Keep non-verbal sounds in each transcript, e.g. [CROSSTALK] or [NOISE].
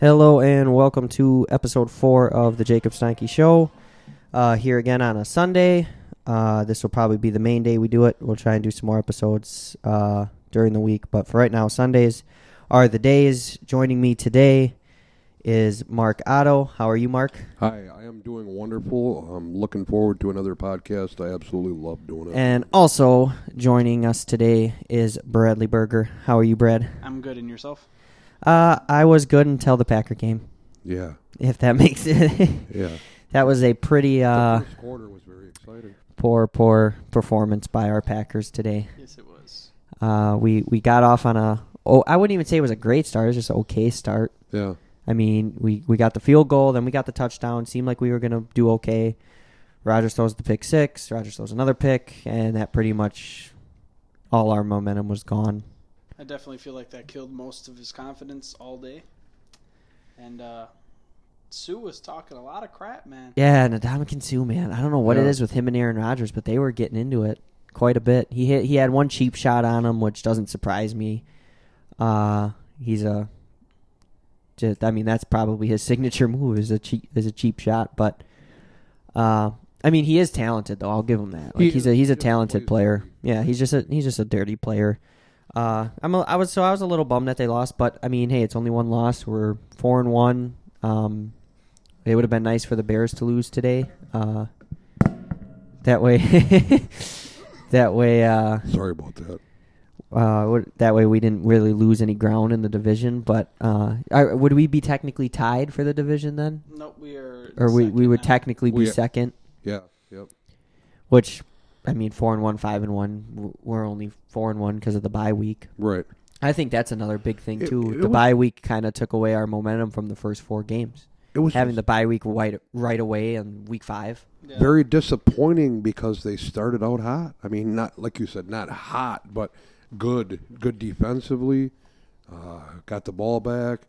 Hello and welcome to episode four of the Jacob Steinke Show. Uh, here again on a Sunday. Uh, this will probably be the main day we do it. We'll try and do some more episodes uh, during the week, but for right now, Sundays are the days. Joining me today is Mark Otto. How are you, Mark? Hi, I am doing wonderful. I'm looking forward to another podcast. I absolutely love doing it. And also joining us today is Bradley Berger. How are you, Brad? I'm good. And yourself? Uh, I was good until the Packer game. yeah, If that [LAUGHS] makes it. yeah. that was a pretty uh, the first quarter was very exciting. poor, poor performance by our Packers today. Yes, it was. Uh, we we got off on a oh I wouldn't even say it was a great start. It was just an okay start. Yeah, I mean we we got the field goal, then we got the touchdown. Seemed like we were gonna do okay. Rodgers throws the pick six. Rodgers throws another pick, and that pretty much all our momentum was gone. I definitely feel like that killed most of his confidence all day. And uh, Suh was talking a lot of crap, man. Yeah, and Ndamukong Suh, man. I don't know what it Yeah. is with him and Aaron Rodgers, but they were getting into it quite a bit. He hit he had one cheap shot on him, which doesn't surprise me. Uh he's a just I mean that's probably his [LAUGHS] signature move is a cheap is a cheap shot, but uh I mean he is talented though. I'll give him that. Like He he's a he's a talented plays player. Yeah, he's just a he's just a dirty player. Uh, I'm a, I was so I was a little bummed that they lost, but I mean, hey, it's only one loss. We're four and one. Um, it would have been nice for the Bears to lose today. Uh, that way, [LAUGHS] that way, uh, sorry about that. uh, would- that way we didn't really lose any ground in the division. But uh, are, would we be technically tied for the division then, Nope, we are. or we we would now. technically be We- second? Yeah, yep. Which, I mean, four and one, five and one. We're only four and one because of the bye week. Right. I think that's another big thing It- too. it the was- bye week kind of took away our momentum from the first four games. It was Having the just bye week right right away in week five. Yeah. very disappointing because they started out hot. I mean, not like you said, not hot, but good, good defensively. Uh, got the ball back.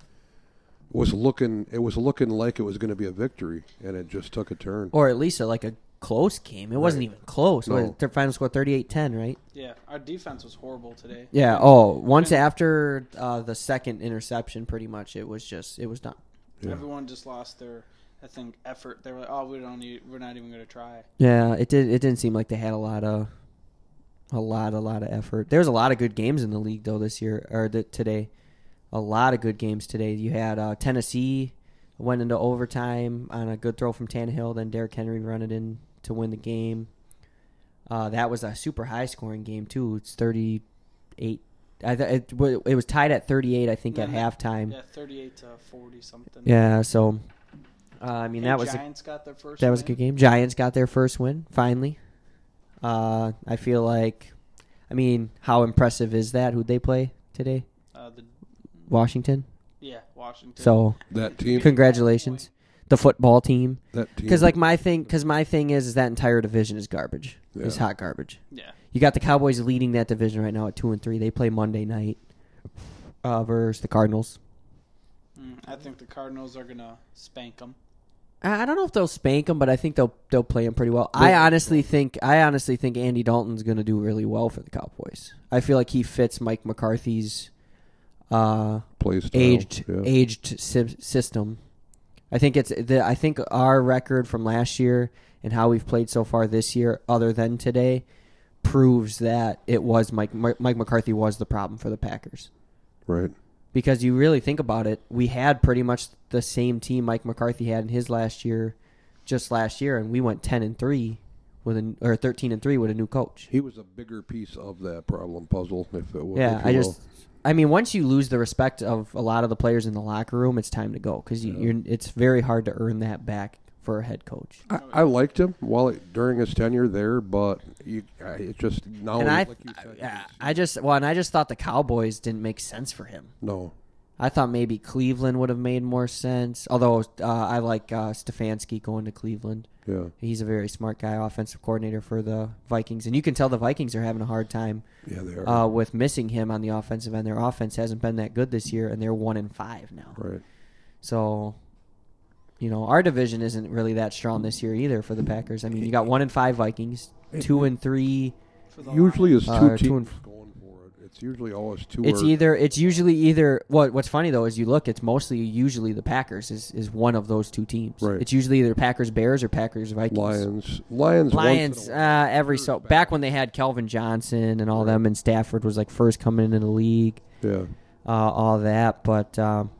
Was looking. It was looking like it was going to be a victory, and it just took a turn. or at least a, like a close game. It wasn't Right. even close. It No. was- Their final score 38-10, right? Yeah, our defense was horrible today. Yeah. Oh, once after uh, the second interception, pretty much it was just it was done. Yeah. Everyone just lost their, I think, effort. They were like, "Oh, we don't need. We're not even going to try." Yeah, it did. It didn't seem like they had a lot of, a lot, a lot of effort. There's a lot of good games in the league though this year or th- today. A lot of good games today. You had uh, Tennessee went into overtime on a good throw from Tannehill. Then Derrick Henry run it in to win the game. Uh, that was a super high scoring game too. It's 38. I th- it, it was tied at 38, I think, at And halftime. Yeah, thirty-eight to forty something. Yeah, so uh, I mean And that was a, got their first. that was a good game. Giants got their first win finally. Uh, I feel like, I mean, how impressive is that? Who'd they play today? Uh, the, Washington. yeah, Washington. So That team. congratulations, the football team. Because like my thing, because my thing is, is that entire division is garbage. It's hot garbage. yeah, You got the Cowboys leading that division right now at two and three. They play Monday night uh, versus the Cardinals. mm, I think the Cardinals are gonna spank them. I I don't know if they'll spank them, but I think they'll they'll play them pretty well. I honestly think I honestly think Andy Dalton's going to do really well for the Cowboys. I feel like he fits Mike McCarthy's uh, play style. aged Yeah. aged system. I think it's the I think our record from last year and how we've played so far this year, other than today, proves that it was Mike Mike McCarthy was the problem for the Packers Right. because you really think about it, we had pretty much the same team Mike McCarthy had in his last year, just last year, and we went ten and three with a or thirteen and three with a new coach. He was a bigger piece of that problem puzzle. If it was. Yeah, I just, I mean, once you lose the respect of a lot of the players in the locker room, it's time to go because you, Yeah. you're. It's very hard to earn that back for a head coach. I, I liked him while it, during his tenure there, but you, I- it just now. and I, like you said, I, I just, well, and I just thought the Cowboys didn't make sense for him. no. I thought maybe Cleveland would have made more sense. Although uh, I like uh, Stefanski going to Cleveland. Yeah. He's a very smart guy, offensive coordinator for the Vikings, and you can tell the Vikings are having a hard time Yeah, they are. uh, with missing him on the offensive end. Their offense hasn't been that good this year, and they're one in five now. right. So, you know, our division isn't really that strong this year either for the Packers. I mean, you got one in five Vikings, two and three. Usually, Lions. it's two Uh, teams two and- going for it. It's usually always two. It's or, either it's usually either what what's funny though is you look it's mostly usually the Packers is, is one of those two teams. Right. It's usually either Packers Bears or Packers Vikings. Lions. Lions. Lions in uh, every so Back. back when they had Calvin Johnson and all them and Stafford was like first coming into the league, Yeah. uh, all that. But um,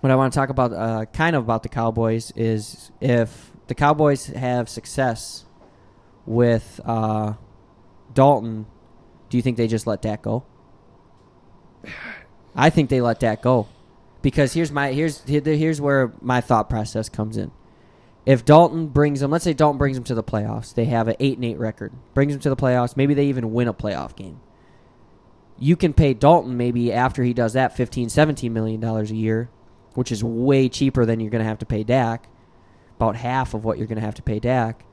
what I want to talk about, uh, kind of about the Cowboys, is if the Cowboys have success with uh, Dalton, do you think they just let that go? I think they let that go because here's my here's here's where my thought process comes in. If Dalton brings them, let's say Dalton brings them to the playoffs, they have an eight and eight record, brings them to the playoffs, maybe they even win a playoff game. You can pay Dalton maybe after he does that 15, 17 million dollars a year, which is way cheaper than you're going to have to pay Dak, about half of what you're going to have to pay Dak,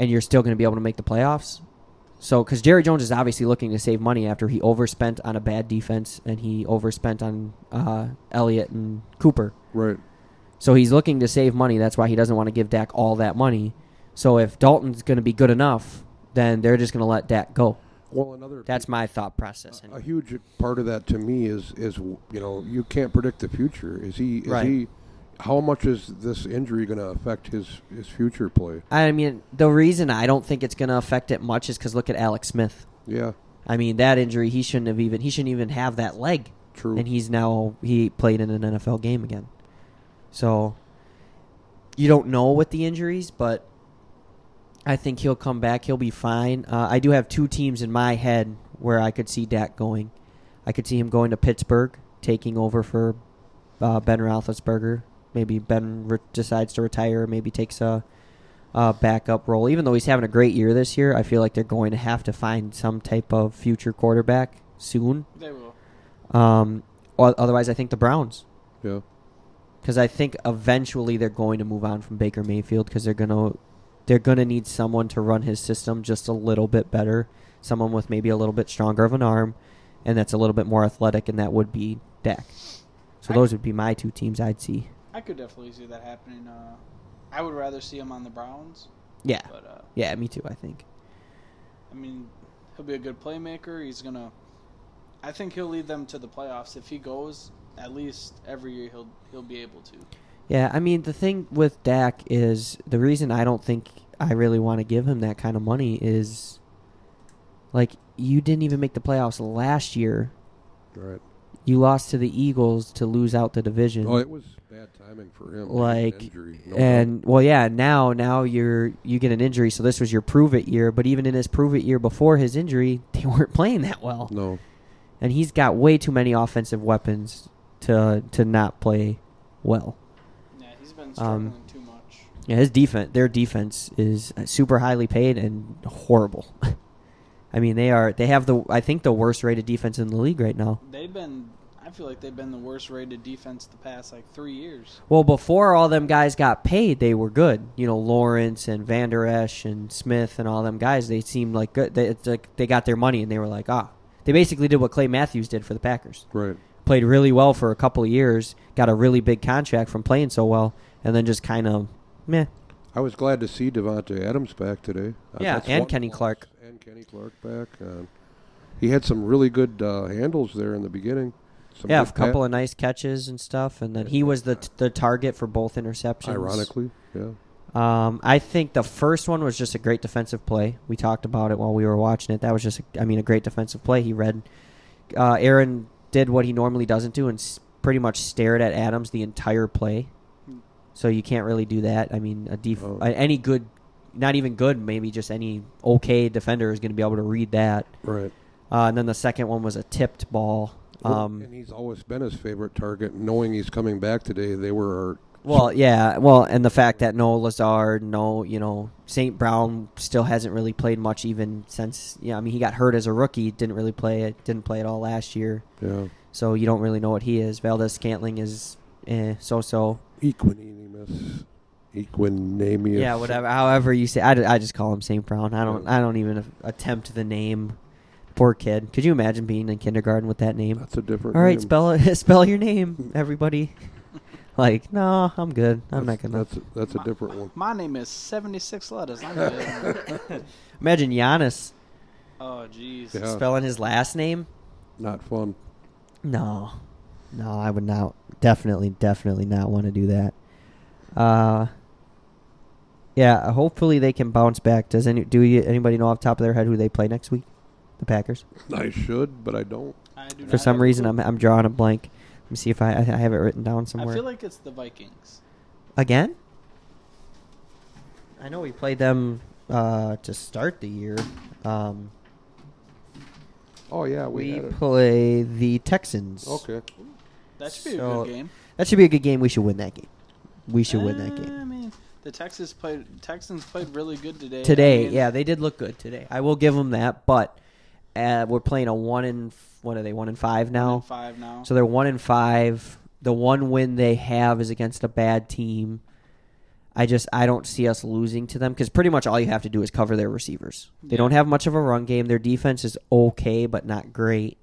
and you're still going to be able to make the playoffs. So, because Jerry Jones is obviously looking to save money after he overspent on a bad defense and he overspent on uh, Elliott and Cooper. Right. So he's looking to save money. That's why he doesn't want to give Dak all that money. So if Dalton's going to be good enough, then they're just going to let Dak go. Well, another. That's my thought process. a huge part of that to me is is you know you can't predict the future. Is he? Is Right. he? How much is this injury going to affect his his future play? I mean, the reason I don't think it's going to affect it much is because look at Alex Smith. Yeah. I mean, that injury he shouldn't have even he shouldn't even have that leg. True. and he's now he played in an NFL game again. So you don't know with the injuries, but I think he'll come back. He'll be fine. Uh, I do have two teams in my head where I could see Dak going. I could see him going to Pittsburgh, taking over for uh, Ben Roethlisberger. Maybe Ben re- decides to retire. Maybe takes a, a backup role. Even though he's having a great year this year, I feel like they're going to have to find some type of future quarterback soon. They will. Um, otherwise, I think the Browns yeah. because I think eventually they're going to move on from Baker Mayfield because they're gonna they're gonna need someone to run his system just a little bit better, someone with maybe a little bit stronger of an arm, and that's a little bit more athletic, and that would be Dak. So I- those would be my two teams I'd see. I could definitely see that happening. Uh, I would rather see him on the Browns, Yeah, but uh, yeah, me too. I think. I mean, he'll be a good playmaker. He's gonna. I think he'll lead them to the playoffs if he goes. At least every year he'll he'll be able to. Yeah, I mean the thing with Dak is the reason I don't think I really want to give him that kind of money is like you didn't even make the playoffs last year. Right. You lost to the Eagles to lose out the division. Oh, it was bad timing for him. Like, injury, no and well, yeah, now now you're you get an injury, so this was your prove it year. But even in his prove it year before his injury, [LAUGHS] they weren't playing that well, no. and he's got way too many offensive weapons to to not play well. Yeah, he's been Um, struggling too much. Yeah, his defense, their defense is super highly paid and horrible. [LAUGHS] I mean, they are they have the I think the worst rated defense in the league right now. They've been. I feel like they've been the worst rated defense the past like three years. Well, before all them guys got paid, they were good. You know, Lawrence and Vander Esch and Smith and all them guys. They seemed like good. They, it's like they got their money and they were like, ah. They basically did what Clay Matthews did for the Packers. Right. Played really well for a couple of years, got a really big contract from playing so well, and then just kind of, meh. I was glad to see Davante Adams back today. Uh, Yeah, that's and one Kenny. Clark. And Kenny Clark back. Uh, he had some really good uh, handles there in the beginning. Some yeah, a couple of nice catches and stuff, and then he was the the target for both interceptions. Ironically, yeah. Um, I think the first one was just a great defensive play. We talked about it while we were watching it. That was just, a, I mean, a great defensive play. He read, uh, Aaron did what he normally doesn't do and s- pretty much stared at Adams the entire play. So you can't really do that. I mean, a def- Oh. any good, not even good, maybe just any okay defender is going to be able to read that. Right. Uh, and then the second one was a tipped ball. Um, and he's always been his favorite target. Knowing he's coming back today, they were Well, yeah. Well, and the fact that no Lazard, no, you know, St. Brown still hasn't really played much even since. Yeah, I mean, he got hurt as a rookie. Didn't really play it. Didn't play it all last year. yeah So you don't really know what he is. Valdes-Scantling is eh, so-so. Equanimeous, Equanimeous. Yeah, whatever. However you say, I, I just call him St. Brown. I don't. I don't even attempt the name. Poor kid. Could you imagine being in kindergarten with that name? That's a different. All right, name. spell it. [LAUGHS] Spell your name, everybody. like, no, I'm good. I'm not That's- gonna. That's a, that's a different one. My name is seventy six letters. I'm [LAUGHS] good. Imagine Giannis oh jeez. Yeah. spelling his last name. not fun. No, no, I would not. Definitely, definitely not want to do that. Uh, yeah. Hopefully they can bounce back. Does any do you, anybody know off the top of their head who they play next week? The Packers. I should, but I don't. I do For some reason. I'm I'm drawing a blank. Let me see if I I I have it written down somewhere. I feel like it's the Vikings. Again? I know we played them uh, to start the year. Um, Oh yeah, we, we play the Texans. Okay. That should be a good game. That should be a good game. We should win that game. We should win that Uh, game. I mean, the Texas played. Texans played really good today. Today, I mean, yeah, they did look good today. I will give them that, but uh, we're playing a one in what are they? One in five one now. and five now. So they're one in five. The one win they have is against a bad team. I just I don't see us losing to them because pretty much all you have to do is cover their receivers. They Yeah. don't have much of a run game. Their defense is okay, but not great.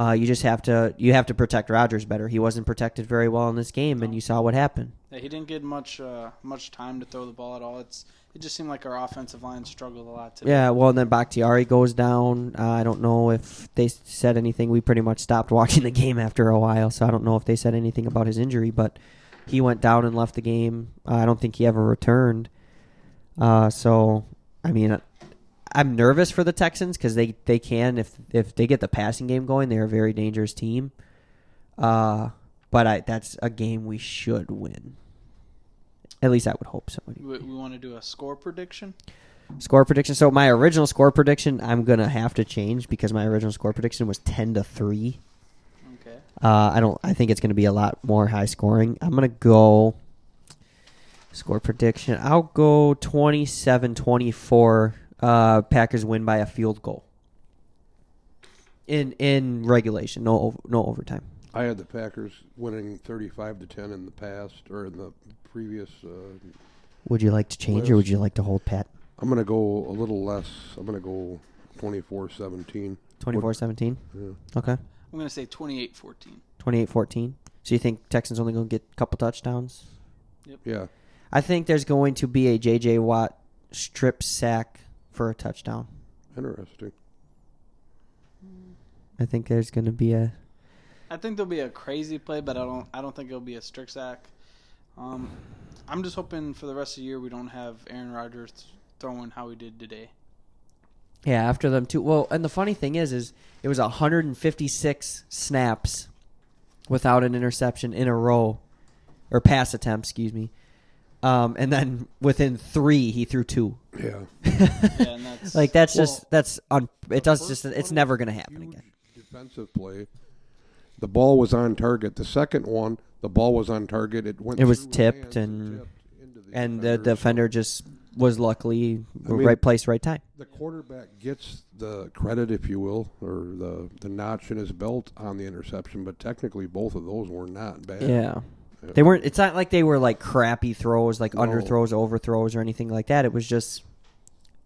Uh, you just have to you have to protect Rodgers better. He wasn't protected very well in this game, and you saw what happened. Yeah, he didn't get much uh, much time to throw the ball at all. It's it just seemed like our offensive line struggled a lot today. Yeah, well, and then Bakhtiari goes down. Uh, I don't know if they said anything. We pretty much stopped [LAUGHS] watching the game after a while, so I don't know if they said anything about his injury. But he went down and left the game. Uh, I don't think he ever returned. Uh, so, I mean, I'm nervous for the Texans because they, they can if if they get the passing game going, they're a very dangerous team. Uh, but I that's a game we should win. At least I would hope so. We, we want to do a score prediction. Score prediction. So my original score prediction, I'm gonna have to change because my original score prediction was ten to three. Okay. Uh, I don't. I think it's gonna be a lot more high scoring. I'm gonna go. Score prediction. I'll go 27-24. Uh, Packers win by a field goal. In in regulation, no no overtime. I had the Packers winning thirty-five to ten in the past or in the previous. Uh, Would you like to change or would you like to hold pat? I'm gonna go a little less. I'm gonna go 24-17. 24-17? Yeah. Okay. I'm going to say 28-14. 28-14. So you think Texans only gonna get a couple touchdowns? Yep. Yeah. I think there's going to be a J.J. Watt strip sack for a touchdown. Interesting. I think there's going to be a. I think there'll be a crazy play, but I don't. I don't think it'll be a strict sack. Um, I'm just hoping for the rest of the year we don't have Aaron Rodgers throwing how he did today. Yeah, after them too. Well, and the funny thing is, is it was 156 snaps without an interception in a row, or pass attempt, excuse me. Um, and then within three, he threw two. Yeah. Yeah, and [LAUGHS] that's like that's Well, just that's un. It does just first it's never going to happen again. Defensive play. The ball was on target. The second one, the ball was on target. It went. It was tipped and- tipped the And the defender just was luckily I mean- right place, right time. The quarterback gets the credit, if you will, or the the notch in his belt on the interception, but technically both of those were not bad. Yeah. Yeah. They weren't. It's not like they were like crappy throws, like No. underthrows, overthrows, or anything like that. It was just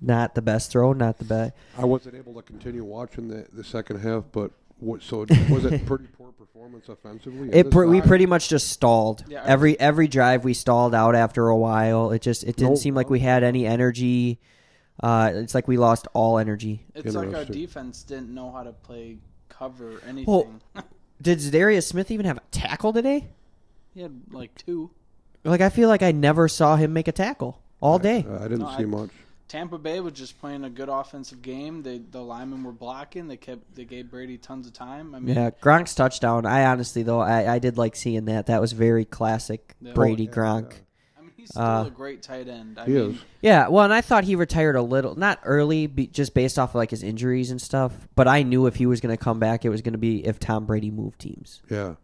not the best throw, not the best. I wasn't able to continue watching the the second half, but what, so was it [LAUGHS] pretty poor performance offensively? It this pre- we pretty much just stalled. Yeah, every every drive we stalled out after a while. It just it didn't No seem like we had any energy. Uh, it's like we lost all energy. It's like our defense didn't know how to play cover anything. Well- [LAUGHS] Did Darius Smith even have a tackle today? he had like two. Like I feel like I never saw him make a tackle all day. Uh, I didn't No, see I- much. Tampa Bay was just playing a good offensive game. They the linemen were blocking. They kept they gave Brady tons of time. I mean, Yeah, Gronk's touchdown. I honestly though I, I did like seeing that. That was very classic Yeah. Brady yeah, Gronk. yeah. I mean he's still Uh, a great tight end. I He mean, is. Yeah, well, and I thought he retired a little, not early, be, just based off of like his injuries and stuff. But I knew if he was going to come back, it was going to be if Tom Brady moved teams. Yeah.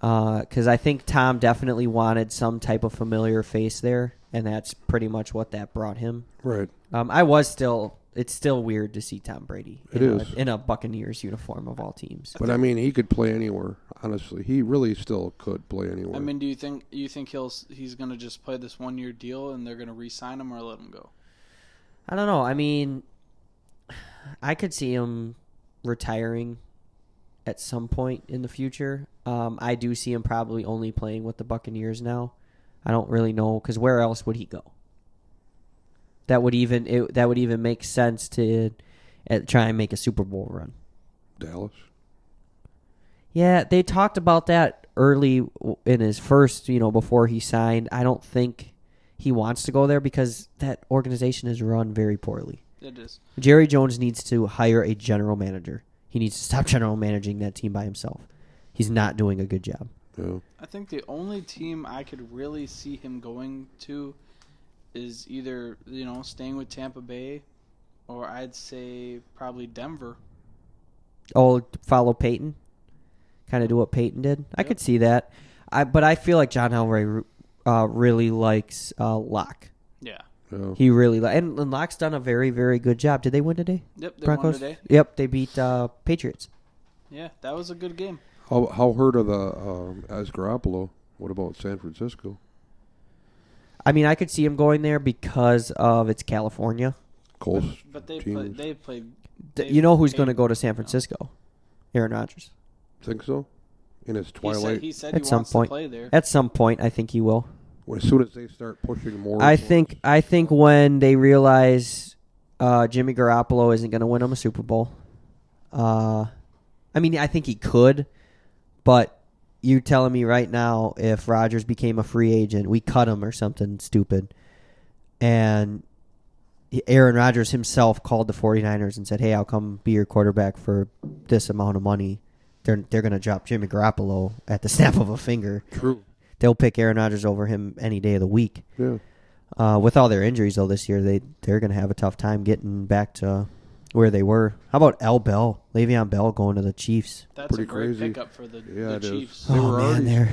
Because I think Tom definitely wanted some type of familiar face there, and that's pretty much what that brought him. Right. Um, I was still, it's still weird to see Tom Brady It in, is. A, in a Buccaneers uniform of all teams. But I mean, he could play anywhere. Honestly, he really still could play anywhere. I mean, do you think you think he'll he's going to just play this one year deal and they're going to re-sign him or let him go? I don't know. I mean, I could see him retiring at some point in the future. Um, I do see him probably only playing with the Buccaneers now. I don't really know because where else would he go? That would even it, that would even make sense to uh, try and make a Super Bowl run. Dallas. Yeah, they talked about that early in his first, you know, before he signed. I don't think he wants to go there because that organization is run very poorly. It is. Jerry Jones needs to hire a general manager. He needs to stop [LAUGHS] general managing that team by himself. He's not doing a good job. Yeah. I think the only team I could really see him going to is either you know staying with Tampa Bay, or I'd say probably Denver. Oh, follow Peyton, kind of do what Peyton did. I could see that. I but I feel like John Elway uh, really likes uh, Lock. Yeah. Yeah. He really li- and, and Lock's done a very very good job. Did they win today? Yep. They won Broncos. today. Yep, they beat uh, Patriots. Yeah, that was a good game. How how hurt of the um, as Garoppolo? What about San Francisco? I mean, I could see him going there because of it's California. Close. But they teams. played. They played. Th- they you know who's going to go to San Francisco? Aaron Rodgers. Think so? In his He said twilight. he, said At some wants point. to play there. At some point, I think he will. When- as soon as they start pushing more. I towards- think I think when they realize uh, Jimmy Garoppolo isn't going to win them a Super Bowl. Uh, I mean, I think he could, but you telling me right now if Rodgers became a free agent, we cut him or something stupid, and Aaron Rodgers himself called the 49ers and said, "Hey, I'll come be your quarterback for this amount of money." They're they're going to drop Jimmy Garoppolo at the [LAUGHS] snap of a finger. True. They'll pick Aaron Rodgers over him any day of the week. Yeah. Uh, with all their injuries though this year, they they're going to have a tough time getting back to where they were. How about L. Bell, Le'Veon Bell going to the Chiefs? That's pretty a great crazy. pickup for the, Yeah, the it is. Chiefs. They oh were man, already- they're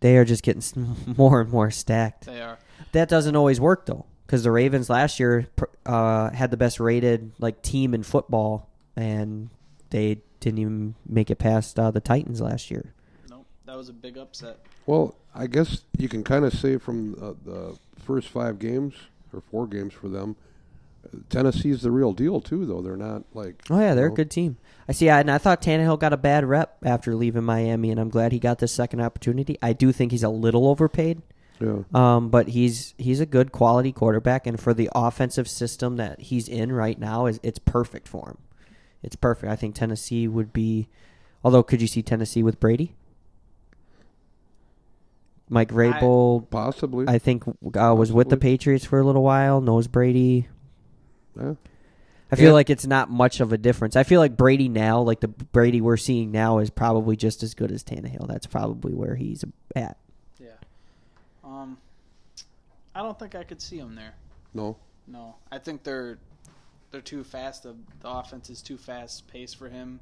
they are just getting [LAUGHS] more and more stacked. They are. That doesn't always work though, because the Ravens last year uh, had the best rated like team in football, and they didn't even make it past uh, the Titans last year. Nope. That was a big upset. Well, I guess you can kind of say from uh, the first five games or four games for them, Tennessee's the real deal too. Though they're not like. Oh yeah, they're you a good team. I see. I, and I thought Tannehill got a bad rep after leaving Miami, and I'm glad he got this second opportunity. I do think he's a little overpaid, Yeah. um, but he's he's a good quality quarterback, and for the offensive system that he's in right now, is it's perfect for him. It's perfect. I think Tennessee would be. Although, could you see Tennessee with Brady? Mike Vrabel, Possibly. I, think, uh, was with the Patriots for a little while. Knows Brady. Yeah. I feel Yeah. like it's not much of a difference. I feel like Brady now, like the Brady we're seeing now, is probably just as good as Tannehill. That's probably where he's at. Yeah. Um, I don't think I could see him there. No. No, I think they're they're too fast. The, the offense is too fast paced for him,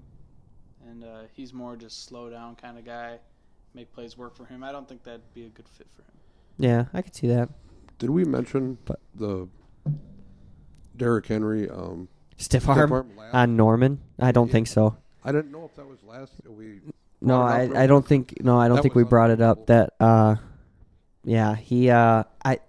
and uh, he's more just slow down kind of guy. Make plays work for him. I don't think that'd be a good fit for him. Yeah, I could see that. Did we mention But- the Derrick Henry? Um, Stiff stiff arm arm on Norman? I don't Yeah. think so. I didn't know if that was last. We No, I, I don't think. No, I don't That think we brought it up. That uh, yeah, he uh, I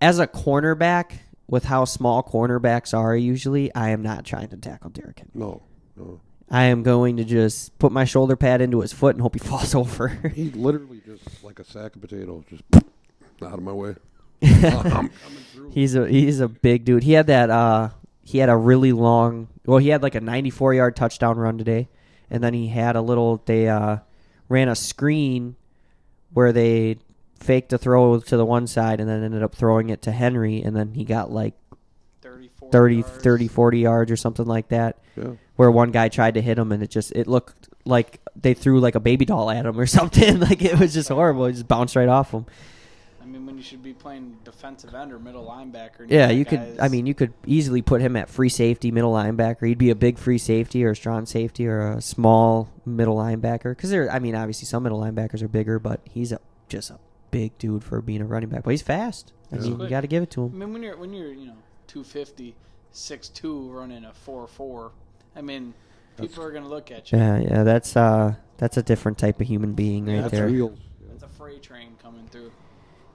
as a cornerback with how small cornerbacks are usually, I am not trying to tackle Derrick Henry. No, no. I am going to just put my shoulder pad into his foot and hope he [LAUGHS] falls over. He literally just like a sack of potatoes, just [SNIFFS] out of my way. [LAUGHS] I'm coming through. He's a he's a big dude. He had that uh he had a really long well he had like a 94 yard touchdown run today and then he had a little they uh ran a screen where they faked a throw to the one side and then ended up throwing it to Henry and then he got like 30, 40 30 yards. 30 40 yards or something like that yeah. where one guy tried to hit him and it just it looked like they threw like a baby doll at him or [LAUGHS] something like it was just horrible it just bounced right off him I mean, when you should be playing defensive end or middle linebacker. and you Yeah, you could. I mean, you could easily put him at free safety, middle linebacker. He'd be a big free safety or a strong safety or a small middle linebacker. Because there, I mean, obviously some middle linebackers are bigger, but he's a just a big dude for being a running back. But he's fast. I Yeah. mean, you Quick. got to give it to him. I mean, when you're when you're you know 250, 6'2", running a four four, I mean, people are gonna look at you. Yeah, yeah. That's uh, that's a different type of human being right That's there. wheels. It's a freight train coming through.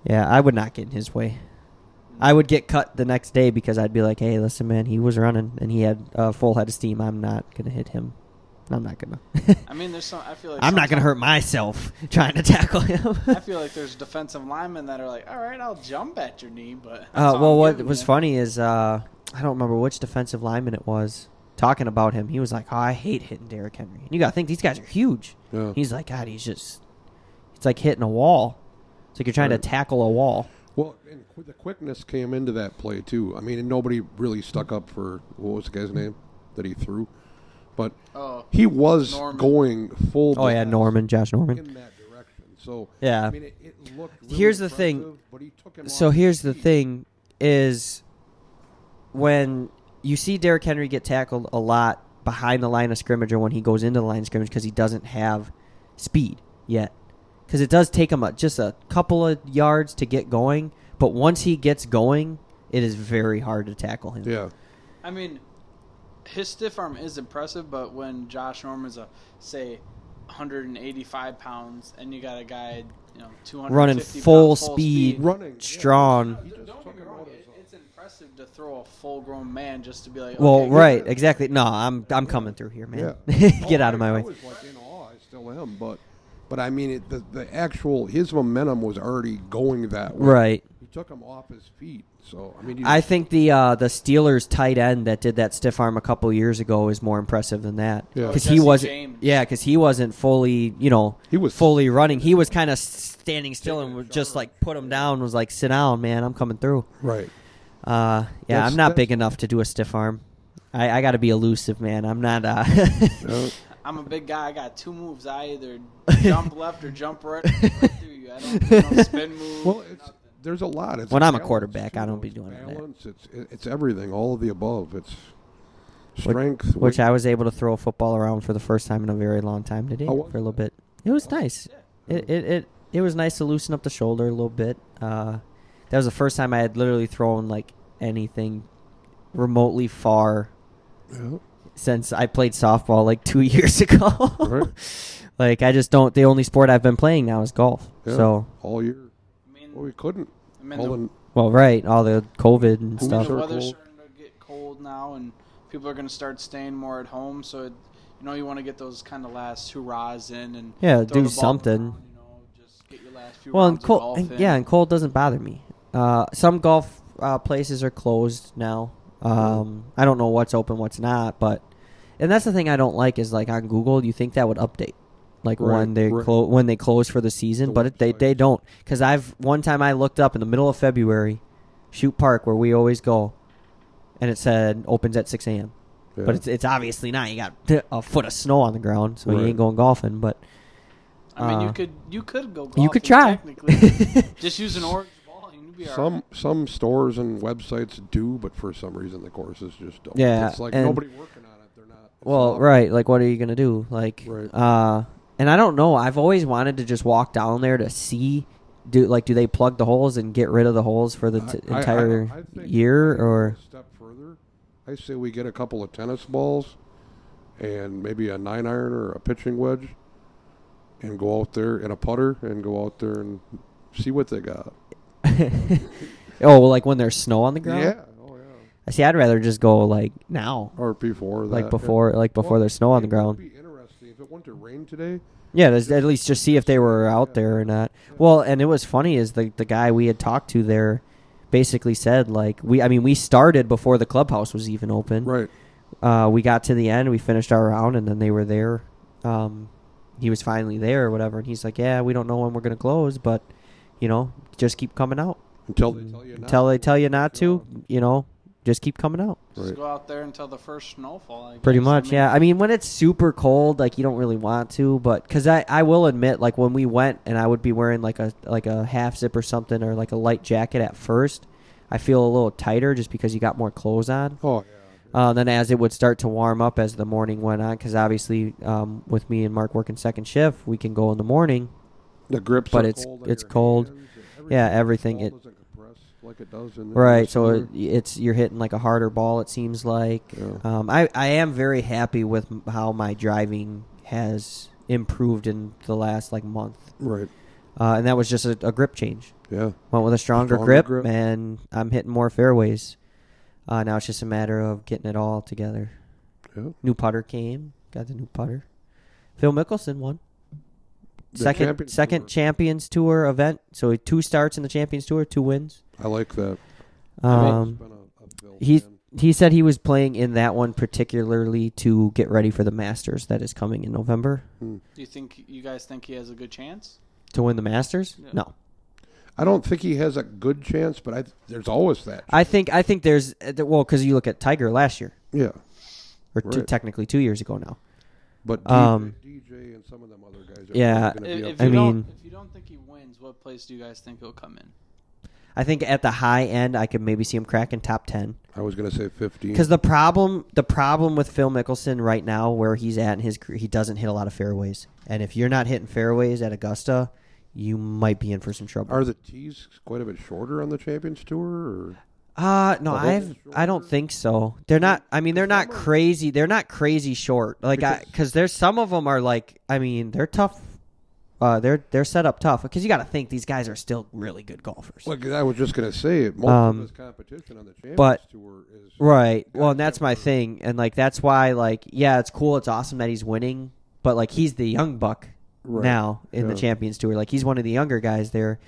Yeah, I would not get in his way. I would get cut the next day because I'd be like, "Hey, listen, man, he was running and he had a full head of steam. I'm not gonna hit him. I'm not gonna. [LAUGHS] I mean, there's some. I feel like I'm not gonna hurt myself [LAUGHS] trying to tackle him. I [LAUGHS] feel like there's defensive linemen that are like, all right, I'll jump at your knee, but Uh, well, what was you." funny is uh, I don't remember which defensive lineman it was. talking about him. He was like, "Oh, I hate hitting Derrick Henry." And you got to think these guys are huge. Yeah. He's like, God, he's just. It's like hitting a wall. It's like you're trying Right. to tackle a wall. Well, and qu- the quickness came into that play too. I mean, and nobody really stuck up for what was the guy's name that he threw, but Oh, he was Norman. going full. Oh yeah, Norman, Josh Norman. in that direction. So Yeah. I mean, it, it looked. Really Here's the thing. But he took him So here's the feet. thing: is when you see Derrick Henry get tackled a lot behind the line of scrimmage or when he goes into the line of scrimmage because he doesn't have speed yet. Because it does take him a, just a couple of yards to get going, but once he gets going, it is very hard to tackle him. Yeah. I mean, his stiff arm is impressive, but when Josh Norman's a say 185 pounds and you got a guy, you know, 250 Running pounds, full full speed. Running. Strong. He just Don't get me wrong, it, it's impressive to throw a full-grown man just to be like, Well, right, exactly. No, I'm I'm coming through here, man. Yeah. [LAUGHS] get Oh, out of I- my I way. was like in awe. I still am, but but I mean, it, the the actual his momentum was already going that way. Right. He took him off his feet. So I mean, he I think the uh, the Steelers tight end that did that stiff arm a couple years ago is more impressive than that Yeah. because Oh, he wasn't. James. Yeah, because he wasn't fully, you know, He was- fully running. He was kind of standing still and would just like put him down. Was like, sit down, man. I'm coming through. right. Uh, yeah, That's- I'm not big enough to do a stiff arm. I, I got to be elusive, man. I'm not. Uh, [LAUGHS] Yeah. I'm a big guy. I got two moves. I either [LAUGHS] jump left or jump right, right through you. I don't do no [LAUGHS] spin move. Well, it's there's a lot. It's When I'm a balance, quarterback, I don't be It's doing that. balance. It's it's everything. All of the above. It's strength. which weight- I was able to throw a football around for the first time in a very long time today How for a little bit. It was nice. Yeah. It, it it it was nice to loosen up the shoulder a little bit. Uh, that was the first time I had literally thrown like anything remotely far Yeah. Since I played softball like two [LAUGHS] years ago. Right. like I just don't. The only sport I've been playing now is golf. Yeah. So all year. I mean, Well, we couldn't. I mean, the, in, well, right, all the COVID and I mean, stuff. the weather's Circle. starting to get cold now, and people are going to start staying more at home. So, it, you know, you want to get those kind of last hurrahs in and Yeah, throw do the ball something. down, you know, just get your last few Well, and cold, and- yeah, and cold doesn't bother me. Uh, some golf uh, places are closed now. Um, I don't know what's open, what's not, but and that's the thing I don't like is like on Google, you think that would update, like Right, when they right. clo- when they close for the season, The but it, they they don't because I've one time I looked up in the middle of February, Shoot Park where we always go, and it said opens at six a.m. yeah. But it's it's obviously not. You got a foot of snow on the ground, so you ain't going golfing. But I mean, uh, you could you could go. you could try. Technically, [LAUGHS] just use an orange ball and you'd be all some right. some stores and websites do, but for some reason the courses just don't. Yeah, it's like and- nobody working on it. They're not. it's Well, not- right. Like, what are you gonna do? Like, Right. uh, and I don't know. I've always wanted to just walk down there to see. Do like, do they plug the holes and get rid of the holes for the t- I- I- entire I think year, or step further? I say we get a couple of tennis balls and maybe a nine iron or a pitching wedge, and go out there and a putter and go out there and see what they got. [LAUGHS] oh, well, like when there's snow on the ground. Yeah. Oh yeah. I see. I'd rather just go like now, Or before that. like before, like before Well, there's snow on the ground. Would be interesting if it went to rain today. Yeah, at least just see if they were out there or not. Well, and it was funny is the the guy we had talked to there basically said like we I mean we started before the clubhouse was even open. Right. Uh, we got to the end, we finished our round, and then they were there. Um, he was finally there or whatever, and he's like, "Yeah, we don't know when we're gonna close, but you know, just keep coming out Until they tell you. not until they to. tell you not to. You know, just keep coming out." Just Right. go out there until the first snowfall. I Pretty guess. much, mean, yeah. I mean, when it's super cold, like you don't really want to, but because I, I will admit, like when we went and I would be wearing like a like a half zip or something or like a light jacket at first, I feel a little tighter just because you got more clothes on. Oh yeah. Uh, then as it would start to warm up as the morning went on, because obviously um, with me and Mark working second shift, we can go in the morning. The grips But it's- cold it's cold. Yeah, everything, it- like it does in the Right, so it, it's you're hitting like a harder ball. It seems like. Yeah. Um, I I am very happy with how my driving has improved in the last like month, right. uh, and that was just a, a grip change. Yeah. Went with a stronger, Stronger grip, grip. and I'm hitting more fairways. Uh, now it's just a matter of getting it all together. Yeah. New putter came. Got the new putter. Phil Mickelson won. The second Champions second Tour. Champions Tour event. So two starts in the Champions Tour, two wins. I like that. Um, Been a- a Phil he's fan. he said he was playing in that one particularly to get ready for the Masters that is coming in November Hmm. Do you think you guys think he has a good chance? to win the Masters. Yeah. No, I don't think he has a good chance, but I there's always that. I think I think there's uh, well because you look at Tiger last year yeah, or two, technically two years ago now. but DJ, Um, DJ and some of them other guys. Are Yeah. Gonna If, up if I you there. mean- if you don't think he wins, what place do you guys think he'll come in? I think at the high end I could maybe see him cracking top ten. I was gonna say fifteen. Because the problem, the problem with Phil Mickelson right now, where he's at in his career, he doesn't hit a lot of fairways. And if you're not hitting fairways at Augusta, you might be in for some trouble. Are the tees quite a bit shorter on the Champions Tour? Or? Uh no, I've I don't think so. They're not. I mean, they're not crazy. They're not crazy short. Like, Because- because there's some of them are like. I mean, they're tough. Uh, they're they're set up tough because you got to think these guys are still really good golfers. Like I was just gonna say, most Um, of his competition on the Champions but- Tour is Right. Well, and that's my were- thing, and like that's why, like, yeah, it's cool, it's awesome that he's winning, but like he's the young buck Right. now in the Champions Tour. Like he's one of the younger guys there.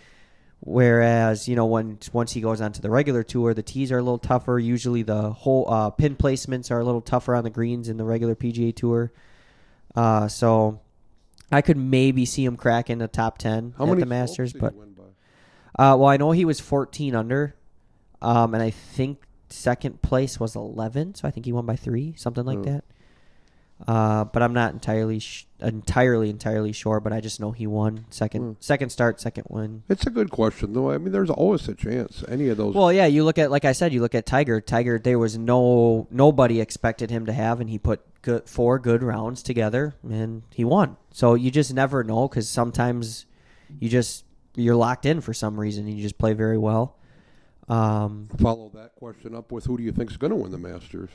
Whereas you know when once he goes onto the regular tour, the tees are a little tougher. Usually the whole uh, pin placements are a little tougher on the greens in the regular PGA Tour. Uh, so I could maybe see him cracking the top ten How at the Masters, but did he win by? uh, well, I know he was 14 under, um, and I think second place was 11, so I think he won by three, something like Oh. that. Uh, but I'm not entirely sh- entirely entirely sure. But I just know he won second Hmm. second start, second win. It's a good question, though. I mean, there's always a chance. Any of those. Well, yeah, you look at like I said, you look at Tiger. Tiger, there was no nobody expected him to have, and he put good, four good rounds together, and he won. So you just never know because sometimes you just you're locked in for some reason, and you just play very well. Um, follow that question up with who do you think's going to win the Masters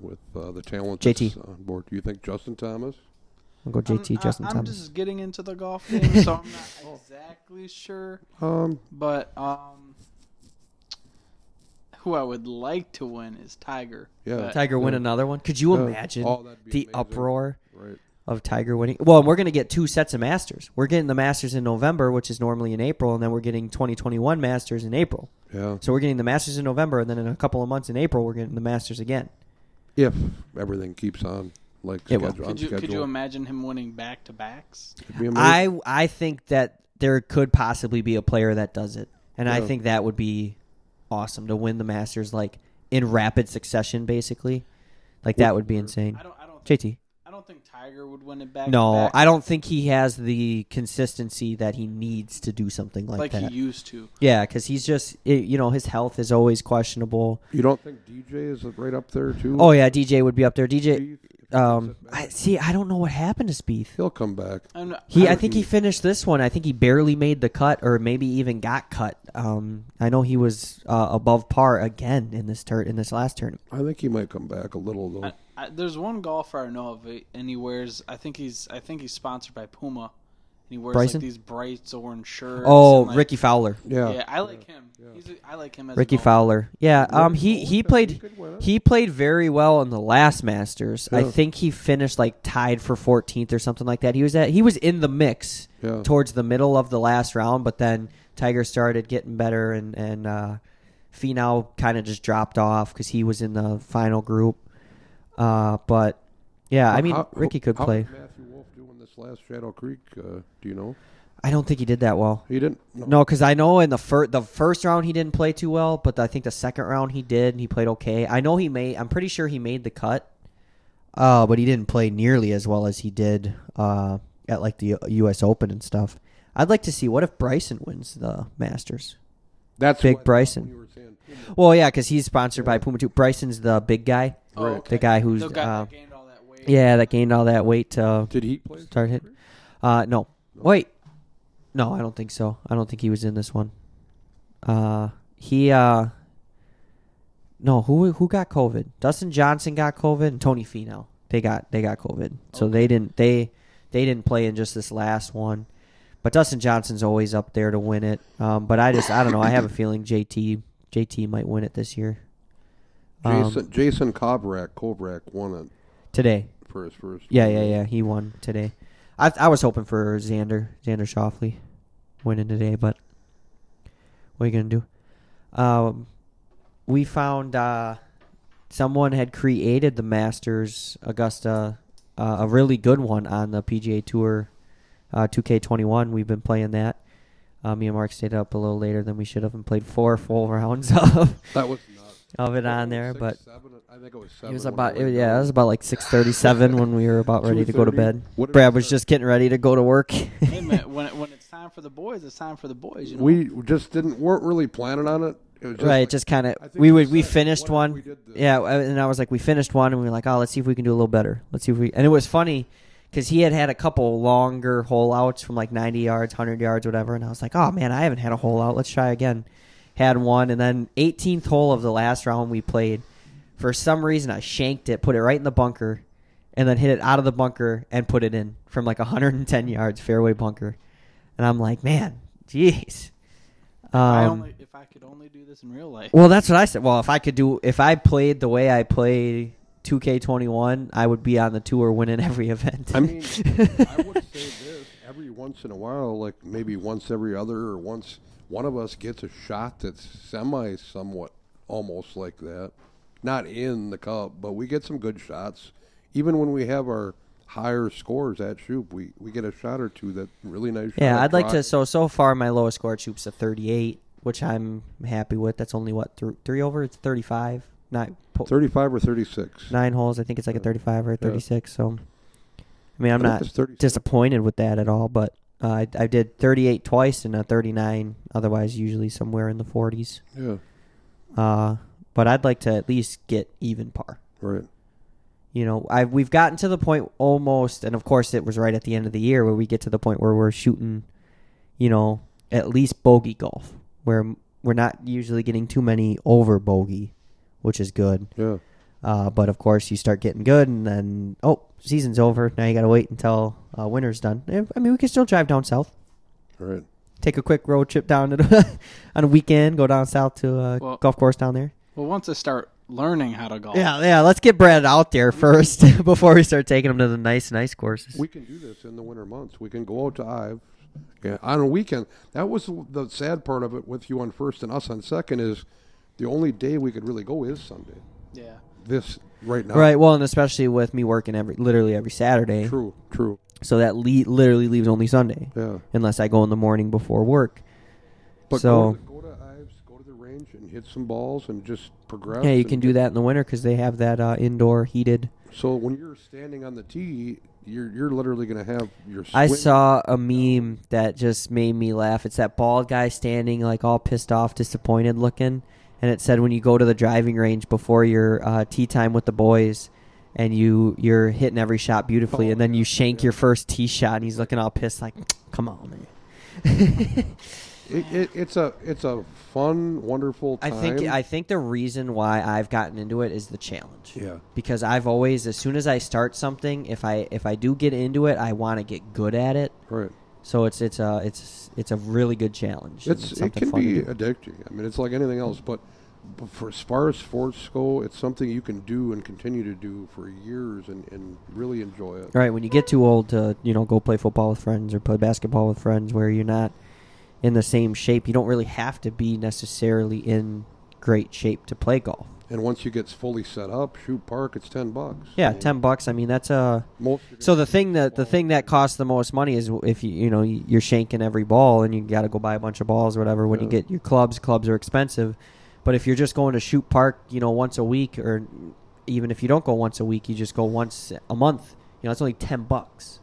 with uh, the talent JT. that's on board? Do you think Justin Thomas? I'll go JT I'm, Justin I, I'm Thomas. just getting into the golf game, so I'm not [LAUGHS] exactly sure. Um, But um, who I would like to win is Tiger. Yeah. But Tiger win Yeah. another one. Could you Yeah. imagine Oh, the amazing. uproar right. of Tiger winning? Well, we're going to get two sets of Masters. We're getting the Masters in November, which is normally in April, and then we're getting 2021 Masters in April. Yeah. So we're getting the Masters in November, and then in a couple of months in April, we're getting the Masters again. If everything keeps on like It will. schedule, on could you could you imagine him winning back to backs? It'd be amazing. I I think that there could possibly be a player that does it, and I think that would be awesome to win the Masters like in rapid succession, basically. Like that would be insane. I don't. I don't. JT. I don't think Tiger would win it back. No, back I don't think he has the consistency that he needs to do something like, like that. Like he used to. yeah, because he's just it, you know his health is always questionable. you don't think DJ is right up there too? Oh yeah, DJ would be up there. DJ, Spieth, if he um, gets it back? I see. I don't know what happened to Spieth. he'll come back. I'm not, He, I don't think he finished this one. I think he barely made the cut, or maybe even got cut. Um, I know he was uh, above par again in this tur- in this last tournament. I think he might come back a little though. I, I, there's one golfer I know of, and he wears. I think he's. I think he's sponsored by Puma, and he wears Bryson? like these bright orange shirts. Oh, and, like- Rickie Fowler. yeah. Yeah, I like him. yeah. He's. A, I like him as Rickie. Fowler. Yeah. Um. He he played. could win it. He played very well in the last Masters. I think he finished like tied for 14th or something like that. He was at he was in the mix yeah. towards the middle of the last round, but then Tiger started getting better and and uh, Finau kind of just dropped off because he was in the final group. Uh, but yeah, I mean How- Rickie could how play. did Matthew Wolff do in this last Shadow Creek? Uh, do you know? I don't think he did that well. He didn't. No, because I know in the first the first round he didn't play too well, but I think the second round he did and he played okay. I know he made. I'm pretty sure he made the cut, uh, but he didn't play nearly as well as he did uh, at like the U.S. Open and stuff. I'd like to see what if Bryson wins the Masters. That's Big what Bryson. when you were saying Puma. Well, yeah, because he's sponsored by Puma too. Bryson's the big guy, Oh, Right. okay. the guy who's The guy uh, yeah that gained all that weight. To, Did he play? Start hit. Uh, no, wait, no, I don't think so. I don't think he was in this one. Uh, he uh, no, who who got COVID? Dustin Johnson got COVID, and Tony Finau. They got they got COVID, so they didn't they they didn't play in just this last one. But Dustin Johnson's always up there to win it. Um, but I just I don't know. I have a feeling JT JT might win it this year. Um, Jason Jason Kokrak Kokrak won it today. for his first. Yeah, yeah, yeah. He won today. I I was hoping for Xander Xander Schauffele winning today, but what are you gonna do? Um, we found uh, someone had created the Masters Augusta, uh, a really good one on the PGA Tour, uh, 2K21. We've been playing that. Uh, me and Mark stayed up a little later than we should have and played four full [LAUGHS] rounds of That was. Of it on What, there. six, But seven? I think it was it was about it, yeah, it was about like 6:37 when we were about [LAUGHS] ready to go to bed. What Brad was start? just getting ready to go to work. Hey, man, [LAUGHS] when it, when it's time for the boys, it's time for the boys. You know? We just didn't weren't really planning on it. It was just right, like- just kind of we we would we finished one. we? Yeah, and I was like, we finished one, and we were like, oh, let's see if we can do a little better. Let's see if we. And it was funny because he had had a couple longer hole outs from like 90 yards, 100 yards, whatever. And I was like, oh man, I haven't had a hole out. Let's try again. Had one, and then 18th hole of the last round we played. For some reason, I shanked it, put it right in the bunker, and then hit it out of the bunker and put it in from like 110 yards, fairway bunker. And I'm like, man, jeez. if, I Um, only, if I could only do this in real life. well, that's what I said. Well, if I could do, if I played the way I play 2K21, I would be on the tour winning every event. I mean, [LAUGHS] I would say this every once in a while, like maybe once every other or once one of us gets a shot that's semi somewhat almost like that. Not in the cup, but we get some good shots. Even when we have our higher scores at Shoop, we, we get a shot or two that really nice yeah, I'd like to. So so far, my lowest score at Shoop's a 38, which I'm happy with. That's only what th- three over. It's 35. not po- 35 or 36. nine holes. I think it's like a 35 or a 36. So, I mean, I'm I not disappointed with that at all. But uh, I I did 38 twice and a 39. Otherwise, usually somewhere in the 40s. Yeah, Uh, but I'd like to at least get even par. right. You know, I we've gotten to the point almost, and of course it was right at the end of the year where we get to the point where we're shooting, you know, at least bogey golf, where we're not usually getting too many over bogey, which is good. Yeah. Uh, but of course, you start getting good, and then oh, season's over. Now you got to wait until uh, winter's done. Eh, I mean, we can still drive down south, Right. take a quick road trip down to the, [LAUGHS] on a weekend, go down south to a Well- golf course down there. well, once I start learning how to golf, Yeah, yeah. Let's get Brad out there first [LAUGHS] before we start taking him to the nice, nice courses. We can do this in the winter months. We can go out to Ives yeah, on a weekend. That was the sad part of it with you on first and us on second is the only day we could really go is Sunday. yeah. This right now. Right. Well, and especially with me working every literally every Saturday, True. True. so that le- literally leaves only Sunday, Yeah. unless I go in the morning before work. But So- go, to, go to Ives, go to the range, and hit some balls, and just progress. Yeah, you can do that in the winter because they have that uh, indoor heated. So when you're standing on the tee, you're you're literally going to have your. I saw a meme that just made me laugh. It's that bald guy standing like all pissed off, disappointed looking, and it said when you go to the driving range before your uh, tee time with the boys, and you you're hitting every shot beautifully, and then you shank your first tee shot, and he's looking all pissed, like, "Come on, man." [LAUGHS] It, it, it's a it's a fun, wonderful I think I think the reason why I've gotten into it is the challenge. Yeah. Because I've always, as soon as I start something, if I if I do get into it, I want to get good at it. Right. So it's it's a it's it's a really good challenge. and It's, it can fun be addicting. I mean, it's like anything else, but, but for as far as sports go, it's something you can do and continue to do for years and, and really enjoy it. Right when you get too old to you know go play football with friends or play basketball with friends, where you're not in the same shape, you don't really have to be necessarily in great shape to play golf. And once you get fully set up, Shoop Park, it's ten bucks. Yeah, I mean, ten bucks. I mean that's uh, a So the thing that the thing that costs the most money is if you you know you're shanking every ball and you got to go buy a bunch of balls or whatever. When you get your clubs, clubs are expensive. But if you're just going to Shoop Park, you know, once a week, or even if you don't go once a week, you just go once a month. You know, it's only ten bucks.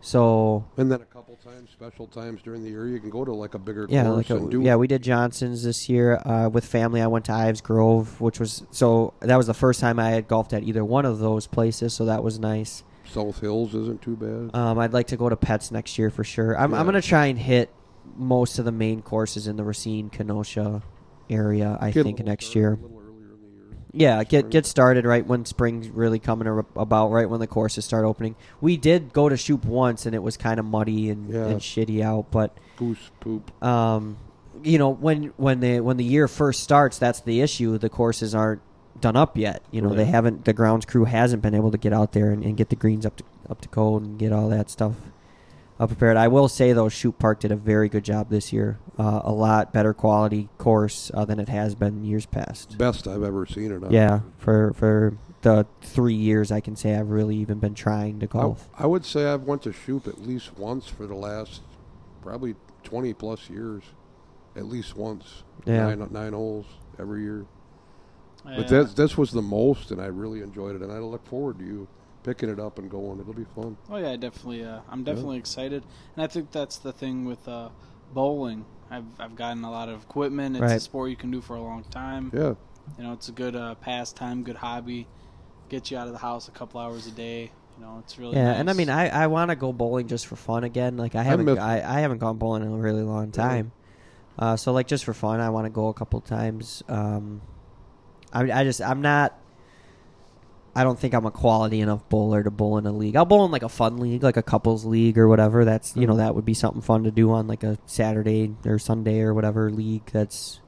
So and then a couple times, special times during the year, you can go to like a bigger yeah, course like a, and do. yeah, we did Johnson's this year uh, with family. I went to Ives Grove, which was so that was the first time I had golfed at either one of those places. So that was nice. South Hills isn't too bad. Um, I'd like to go to Pets next year for sure. I'm, I'm going to try and hit most of the main courses in the Racine Kenosha area. I Get think next year. A little earlier in the year. Yeah, get Spring. get started right when spring's really coming ar- about, right when the courses start opening. We did go to Shoop once, and it was kind of muddy and, Yeah. and shitty out. But Goose poop. um, you know, when when the when the year first starts, that's the issue. The courses aren't done up yet. You know, they haven't. The grounds crew hasn't been able to get out there and, and get the greens up to up to code and get all that stuff uh, prepared. I will say though, Shoop Park did a very good job this year. Uh, a lot better quality course uh, than it has been years past. Best I've ever seen it on. Yeah, for for the three years I can say I've really even been trying to I, golf. I would say I've went to Shoop at least once for the last probably 20 plus years. At least once. Yeah. Nine, nine holes every year. Yeah. But this, this was the most, and I really enjoyed it. And I look forward to you picking it up and going. It'll be fun. Oh yeah, definitely. Uh, I'm definitely excited, and I think that's the thing with uh, bowling. I've I've gotten a lot of equipment. It's a sport you can do for a long time. Yeah. You know, it's a good uh, pastime, good hobby. Get you out of the house a couple hours a day. You know, it's really yeah, nice. and I mean I, I want to go bowling just for fun again. Like I haven't miss- I, I haven't gone bowling in a really long time. Uh, so like just for fun, I want to go a couple times. Um, I I just I'm not. I don't think I'm a quality enough bowler to bowl in a league. I'll bowl in like a fun league, like a couples league or whatever. That's you know that would be something fun to do on like a Saturday or Sunday or whatever league. That's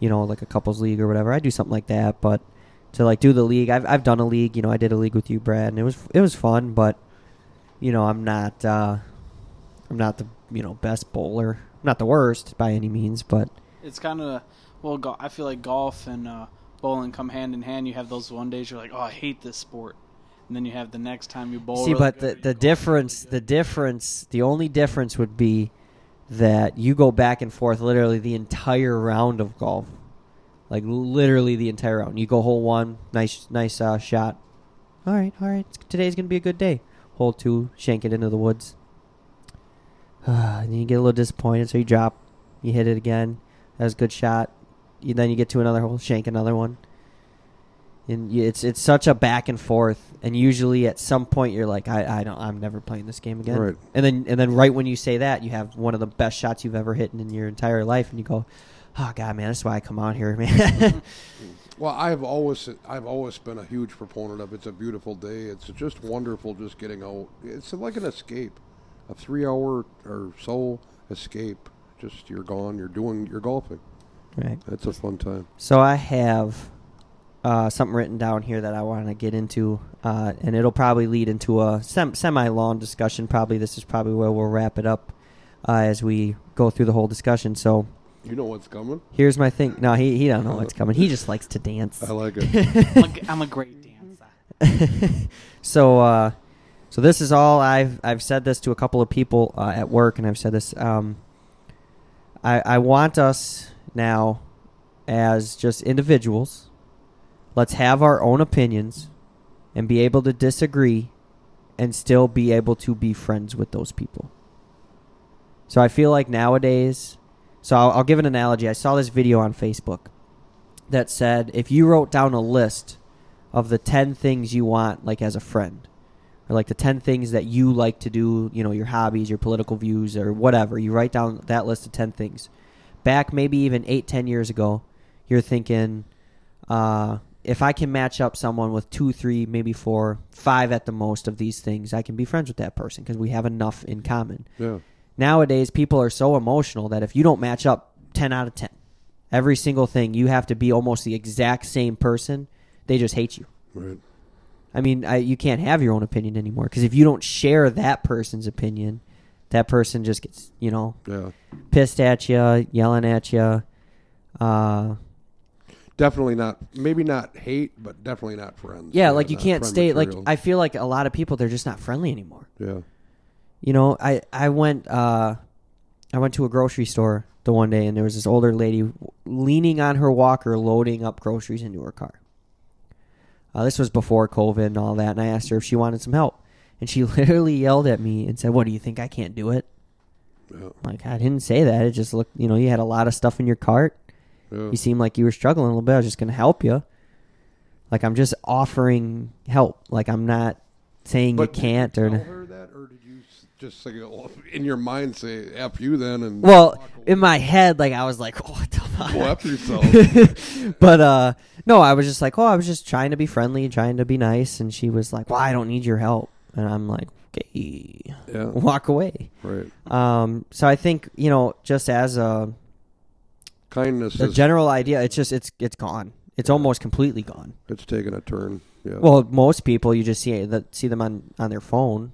you know like a couples league or whatever. I do something like that, but to like do the league, I've I've done a league. You know, I did a league with you, Brad, and it was it was fun. But you know, I'm not uh, I'm not the you know best bowler. I'm not the worst by any means, but it's kind of well. Go- I feel like golf and uh, bowling come hand in hand. You have those one days you're like, oh, I hate this sport, and then you have the next time you bowl. See, really but good, the, the really difference, the difference, the only difference would be that you go back and forth literally the entire round of golf, like literally the entire round. You go hole one, nice, nice uh, shot. All right, all right. Today's gonna be a good day. Hole two, shank it into the woods. [SIGHS] and you get a little disappointed, so you drop. You hit it again. That was a good shot. You, then you get to another hole, shank another one and you, it's it's such a back and forth and usually at some point you're like I, I don't I'm never playing this game again Right. and then and then right when you say that you have one of the best shots you've ever hit in your entire life and you go oh god man that's why I come out here [LAUGHS] man Well, I've always I've always been a huge proponent of it's a beautiful day. It's just wonderful just getting out. It's like an escape, a three hour or so escape. Just you're gone. You're doing. You're golfing. Right That's a fun time. so I have uh, something written down here that I want to get into uh, and it'll probably lead into a sem- semi long discussion probably this is probably where we'll wrap it up uh, as we go through the whole discussion so You know what's coming. here's my thing no he he don't know what's coming he just likes to dance I like it. [LAUGHS] I'm a, I'm a great dancer. [LAUGHS] so uh so this is all I've I've said this to a couple of people uh, at work and I've said this um I I want us now as just individuals let's have our own opinions and be able to disagree and still be able to be friends with those people. So I feel like nowadays so I'll, I'll give an analogy. I saw this video on Facebook that said if you wrote down a list of the 10 things you want like as a friend or like the 10 things that you like to do you know your hobbies your political views or whatever you write down that list of 10 things back maybe even eight, ten years ago you're thinking uh, if i can match up someone with two three maybe four five at the most of these things i can be friends with that person because we have enough in common Yeah. nowadays people are so emotional that if you don't match up 10 out of 10 every single thing you have to be almost the exact same person they just hate you Right. i mean I, you can't have your own opinion anymore because if you don't share that person's opinion that person just gets you know Yeah. pissed at you yelling at you uh, Definitely not. Maybe not hate, but definitely not friends. yeah like you can't stay like i feel like a lot of people they're just not friendly anymore Yeah. You know, I I went uh, I went to a grocery store the one day, and there was this older lady leaning on her walker, loading up groceries into her car. Uh, this was before COVID and all that, and I asked her if she wanted some help, and she [LAUGHS] literally yelled at me and said, "What do you think I can't do it?" Yeah. Like I didn't say that. It just looked, you know, you had a lot of stuff in your cart. Yeah. You seemed like you were struggling a little bit. I was just going to help you. Like I'm just offering help. Like I'm not saying But you can't did or. you tell her that, or did you just say, oh, [LAUGHS] in your mind say "f you" then? And Well, in my head, like I was like, "Oh, [LAUGHS] what the fuck?" go after yourself. but uh, no, I was just like, "Oh, I was just trying to be friendly, trying to be nice," and she was like, "Well, I don't need your help," and I'm like, "Okay, yeah. [LAUGHS] walk away." Right. Um, so I think you know, just as a Kindness the is general idea, it's just it's it's gone. It's almost completely gone. it's taken a turn. Yeah. Well, most people you just see that see them on on their phone.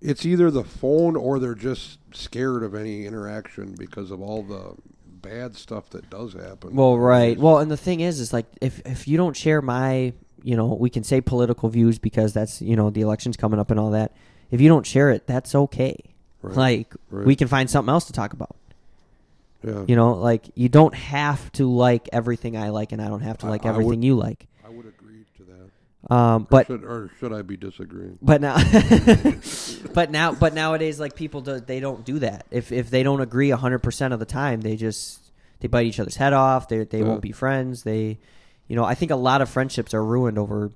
it's either the phone or they're just scared of any interaction because of all the bad stuff that does happen. Well, right. Well, and the thing is, is like if if you don't share my, you know, we can say political views because that's you know the election's coming up and all that. If you don't share it, that's okay. Right. Like Right. we can find something else to talk about. yeah, You know, like you don't have to like everything I like, and I don't have to like I everything would- you like. I would agree to that. Um, Or but should, or should I be disagreeing? but now, [LAUGHS] but now, but nowadays, like people do, they don't do that. If if they don't agree hundred percent of the time, they just they bite each other's head off. They they Yeah. won't be friends. They, you know, I think a lot of friendships are ruined over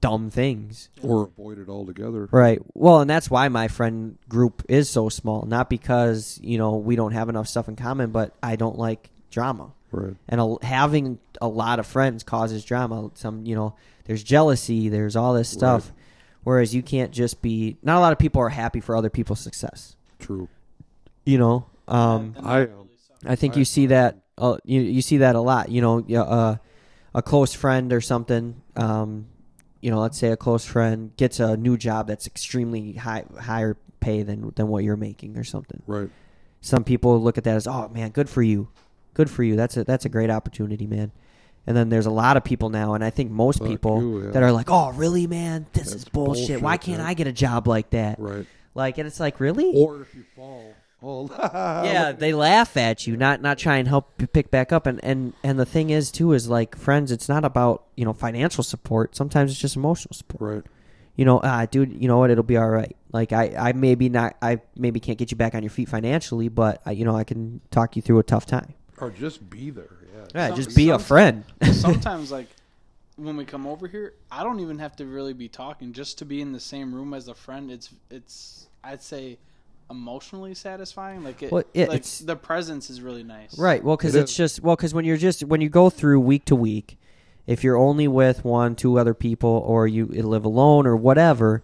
dumb things. Or avoid it altogether? Right. Well, and that's why my friend group is so small. Not because you know we don't have enough stuff in common, but I don't like drama. Right. And a, having a lot of friends causes drama. Some, you know, there's jealousy. There's all this stuff. Right. Whereas you can't just be. Not a lot of people are happy for other people's success. True. You know. Um, I that am. really sucks. I think I- you see that. Uh, you you see that a lot. You know, yeah, uh, a close friend or something. Um, you know, let's say a close friend gets a new job that's extremely high higher pay than than what you're making or something. Right. Some people look at that as, oh man, good for you, good for you. That's a that's a great opportunity, man. And then there's a lot of people now, and I think most Fuck people you, yeah. that are like, oh really, man, this is That's bullshit. Why can't yeah. I get a job like that? Right. Like, and it's like, really? Or if you fall, oh, [LAUGHS] yeah, they laugh at you, not not try and help you pick back up. And and and the thing is too is like friends. It's not about you know financial support. Sometimes it's just emotional support. Right. You know, ah, dude, you know what? It'll be all right. Like I I maybe not I maybe can't get you back on your feet financially, but I, you know I can talk you through a tough time. Or just be there. Yeah. Yeah, Some- just be a friend. [LAUGHS] sometimes like when we come over here i don't even have to really be talking just to be in the same room as a friend it's it's i'd say emotionally satisfying like it Well, yeah, like it's- the presence is really nice Right. Well, because It it's is. just well, because when you're just when you go through week to week, if you're only with one, two other people, or you live alone or whatever,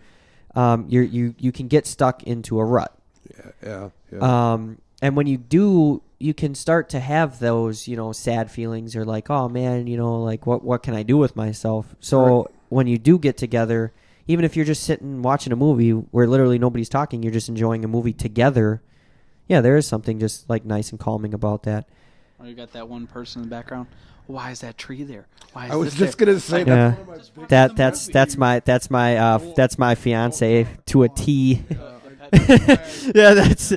um, you you you can get stuck into a rut. Yeah. Yeah. yeah. Um, and when you do, you can start to have those you know sad feelings or like, oh man, you know, like what what can I do with myself? So Right. when you do get together. Even if you're just sitting watching a movie where literally nobody's talking, you're just enjoying a movie together. Yeah, there is something just like nice and calming about that. or you got that one person in the background why is that tree there why is I was this just there? gonna say Yeah. that's one of my Just big- watch That that's that's my that's my uh that's my fiance to a T. [LAUGHS] The pet- [LAUGHS] yeah, that's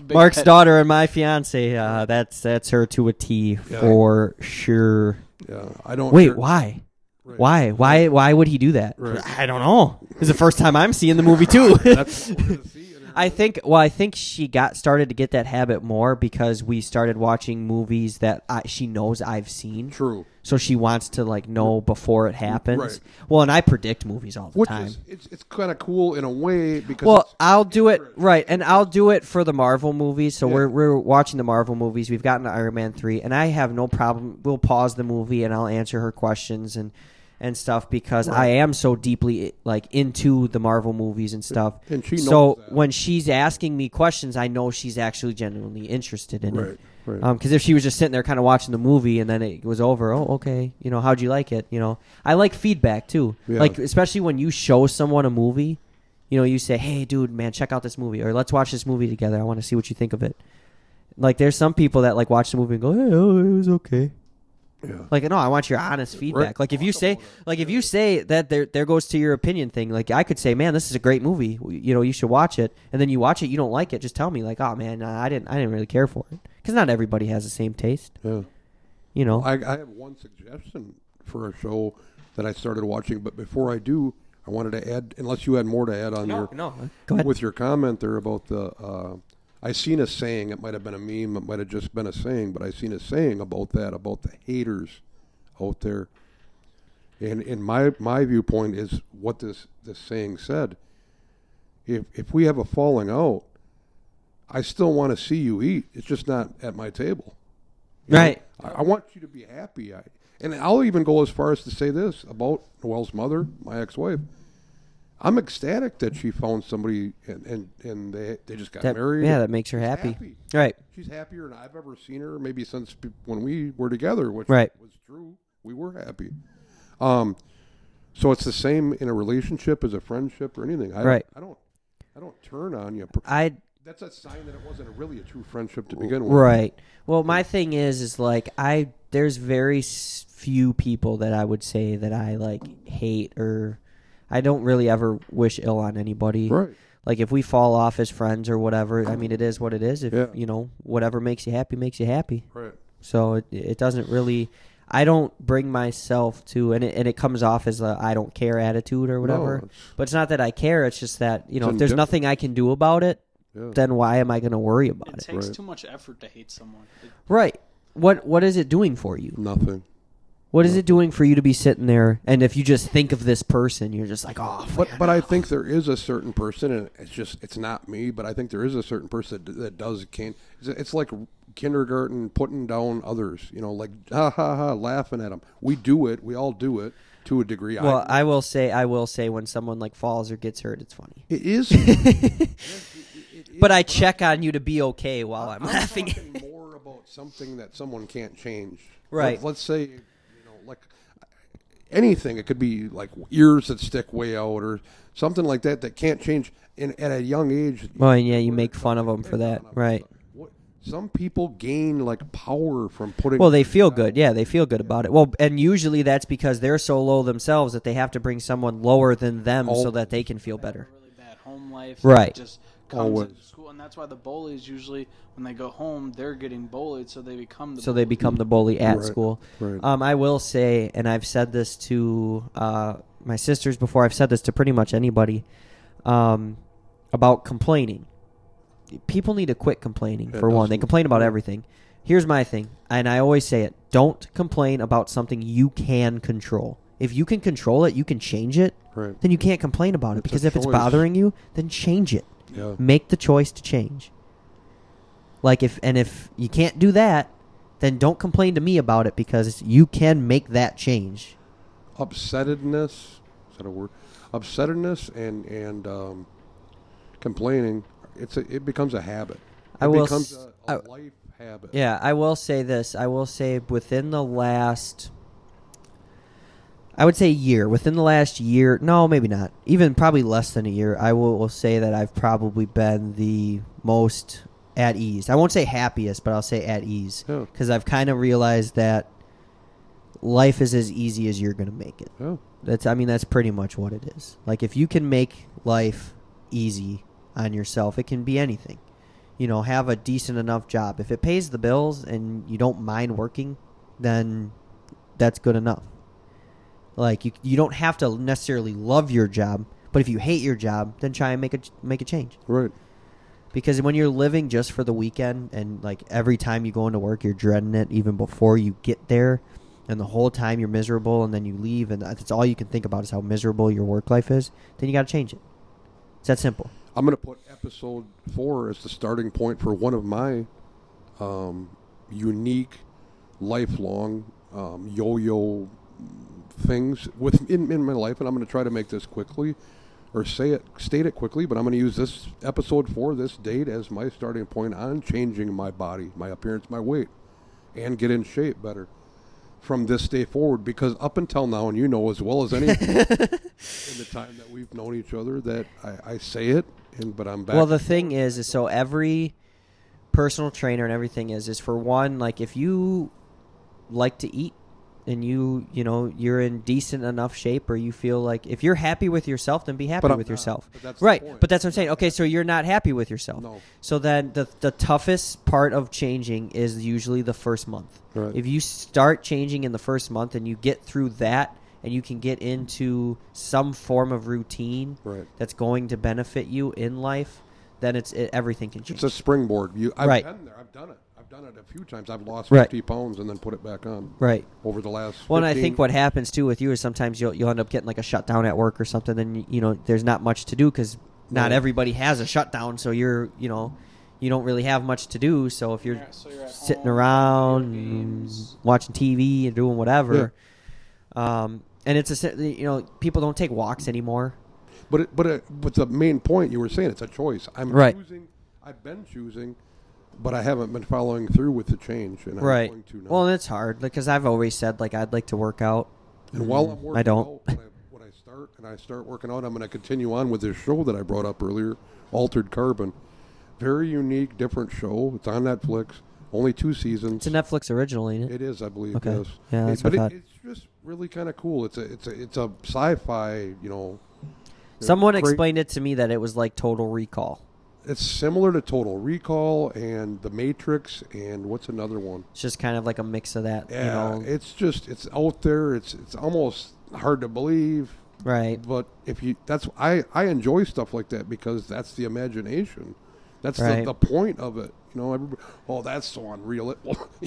[LAUGHS] Mark's pet- daughter and my fiance. Uh, that's that's her to a T Yeah. for sure. Yeah. I don't. Wait, care- why? Right. Why? Why? Why would he do that? Right. I don't know. It's the first time I'm seeing the movie too. [LAUGHS] That's what we're gonna see in her- I think. Well, I think she got started to get that habit more because we started watching movies that I, she knows I've seen. True. So she wants to like know before it happens. Right. Well, and I predict movies all the Which time. is it's it's kind of cool in a way because well, I'll do it right, and I'll do it for the Marvel movies. So Yeah. we're we're watching the Marvel movies. We've gotten to Iron Man three, and I have no problem. We'll pause the movie, and I'll answer her questions and and stuff because I am so deeply like into the Marvel movies and stuff. And she knows so that. when she's asking me questions, I know she's actually genuinely interested in right, it. right. Because um, if she was just sitting there kind of watching the movie and then it was over, oh, okay, you know, how'd you like it? You know, I like feedback too. Yeah. Like, especially when you show someone a movie, you know, you say, hey, dude, man, check out this movie, or let's watch this movie together. I want to see what you think of it. Like, there's some people that like watch the movie and go, hey, oh, it was okay. Yeah. Like, no, I want your honest feedback. Right. Like, if you say, like, if you say that there, there goes to your opinion thing. Like, I could say, man, this is a great movie. You know, you should watch it. And then you watch it, you don't like it. Just tell me, like, oh man, I didn't, I didn't really care for it. Because not everybody has the same taste. yeah. You know. I, I have one suggestion for a show that I started watching, but before I do, I wanted to add, unless you had more to add on no, your no. Go ahead. with your comment there about the. Uh, I seen a saying. It might have been a meme. It might have just been a saying, but I seen a saying about that about the haters out there. And in my my viewpoint is what this this saying said. If if we have a falling out, I still want to see you eat. It's just not at my table. You know? Right. I, I want you to be happy. I, and I'll even go as far as to say this about Noel's mother, my ex-wife. I'm ecstatic that she found somebody and and, and they they just got That, married. yeah, that makes her She's happy. Right. She's happier than I've ever seen her. Maybe since when we were together, which Right. was true. We were happy. Um, so it's the same in a relationship as a friendship or anything. I Right. Don't, I don't. I don't turn on you. I That's a sign that it wasn't a really a true friendship to begin with. right. Well, my thing is, is like I there's very few people that I would say that I like hate or I don't really ever wish ill on anybody. Right. Like if we fall off as friends or whatever, I mean, it is what it is. If Yeah. you know whatever makes you happy makes you happy. Right. So it it doesn't really. I don't bring myself to, and it, and it comes off as a I don't care attitude or whatever. No, it's- But it's not that I care. It's just that you know, if there's indifferent. nothing I can do about it, yeah. then why am I going to worry about It it? takes Right. too much effort to hate someone. It, Right. What What is it doing for you? Nothing. What is it doing for you to be sitting there? And if you just think of this person, you're just like, oh, But but I think there is a certain person, and it's just it's not me. But I think there is a certain person that, that does can. It's, like kindergarten putting down others. You know, like ha ha ha, laughing at them. We do it. We all do it to a degree. Well, I will say, I will say, when someone like falls or gets hurt, it's funny. it is. [LAUGHS] it But I check on you to be okay while I'm, I'm laughing. more about something that someone can't change. Right. Let, us say, like anything. It could be like ears that stick way out, or something like that that can't change. In at a young age. Well, and yeah, you make fun of them for that, right? Some people gain like power from putting. Well, they feel good. Yeah, they feel good about it. Well, and usually that's because they're so low themselves that they have to bring someone lower than them so that they can feel better. Really bad home life. Right. Just comes Always. into school, and that's why the bullies usually, when they go home, they're getting bullied, so they become the. So they bully. become the bully at Right, school. right. Um, I will say, and I've said this to uh, my sisters before. I've said this to pretty much anybody um, about complaining. People need to quit complaining. It for one, they doesn't- complain about everything. Here's my thing, and I always say it: don't complain about something you can control. If you can control it, you can change it. Right. Then you can't complain about it It's a because if it's choice. bothering you, then change it. Yeah. Make the choice to change. Like if and if you can't do that, then don't complain to me about it because you can make that change. Upsettedness. Is that a word? Upsettedness and and um, complaining. It's a, it becomes a habit. It I will becomes a, a I- life habit. Yeah, I will say this. I will say within the last I would say year, within the last year, no, maybe not. Even probably less than a year, I will, will say that I've probably been the most at ease. I won't say happiest, but I'll say at ease oh. Yeah. because I've kind of realized that life is as easy as you're going to make it. Yeah. That's I mean that's pretty much what it is. Like if you can make life easy on yourself, it can be anything. You know, have a decent enough job. If it pays the bills and you don't mind working, then that's good enough. Like you you don't have to necessarily love your job, but if you hate your job, then try and make a make a change. Right. Because when you're living just for the weekend and like every time you go into work you're dreading it even before you get there and the whole time you're miserable and then you leave and that's all you can think about is how miserable your work life is, then you got to change it. It's that simple. I'm going to put episode four as the starting point for one of my um, unique, lifelong um, yo-yo things with in, in my life, and I'm going to try to make this quickly or say it, state it quickly. But I'm going to use this episode for this date, as my starting point on changing my body, my appearance, my weight, and get in shape better from this day forward. Because up until now, and you know as well as anyone [LAUGHS] in the time that we've known each other, that I, I say it, and but I'm back. Well, the thing is, is so every personal trainer and everything is is for one, like if you like to eat and you you know you're in decent enough shape or you feel like if you're happy with yourself, then be happy with not. yourself. But right, but that's what I'm saying. Okay, so you're not happy with yourself. No. So then the the toughest part of changing is usually the first month. Right. If you start changing in the first month and you get through that and you can get into some form of routine Right. that's going to benefit you in life, then it's it, everything can change. It's a springboard. You, I've Right. been there. I've done it. I've done it a few times. I've lost Right. 50 pounds and then put it back on right. over the last. Well, and I think what happens too with you is sometimes you'll you'll end up getting like a shutdown at work or something. Then you, you know there's not much to do because not No. everybody has a shutdown, so you're you know you don't really have much to do. So if you're Yeah, so you're sitting home, around, games. watching TV and doing whatever, um, and it's a you know people don't take walks anymore. But it, but it, but the main point you were saying it's a choice. I'm Right. choosing. I've been choosing, but I haven't been following through with the change, and I'm right. going to now. Well, and it's hard because I've always said like I'd like to work out. and while I'm working I don't. out, when I, when I start and I start working out, I'm going to continue on with this show that I brought up earlier, Altered Carbon. Very unique, different show. It's on Netflix. Only two seasons. It's a Netflix original, ain't it? It is, I believe. Okay. Yes. Yeah, It- that's but what I it, it's just really kind of cool. It's a it's a it's a sci-fi. You know. Someone great- explained it to me that it was like Total Recall. It's similar to Total Recall and The Matrix and what's another one? It's just kind of like a mix of that, Yeah, you know. it's just it's out there. It's it's almost hard to believe. right. But if you that's I I enjoy stuff like that because that's the imagination. That's Right. the, the point of it. You know, everybody, oh, that's so unreal. It, well, [LAUGHS]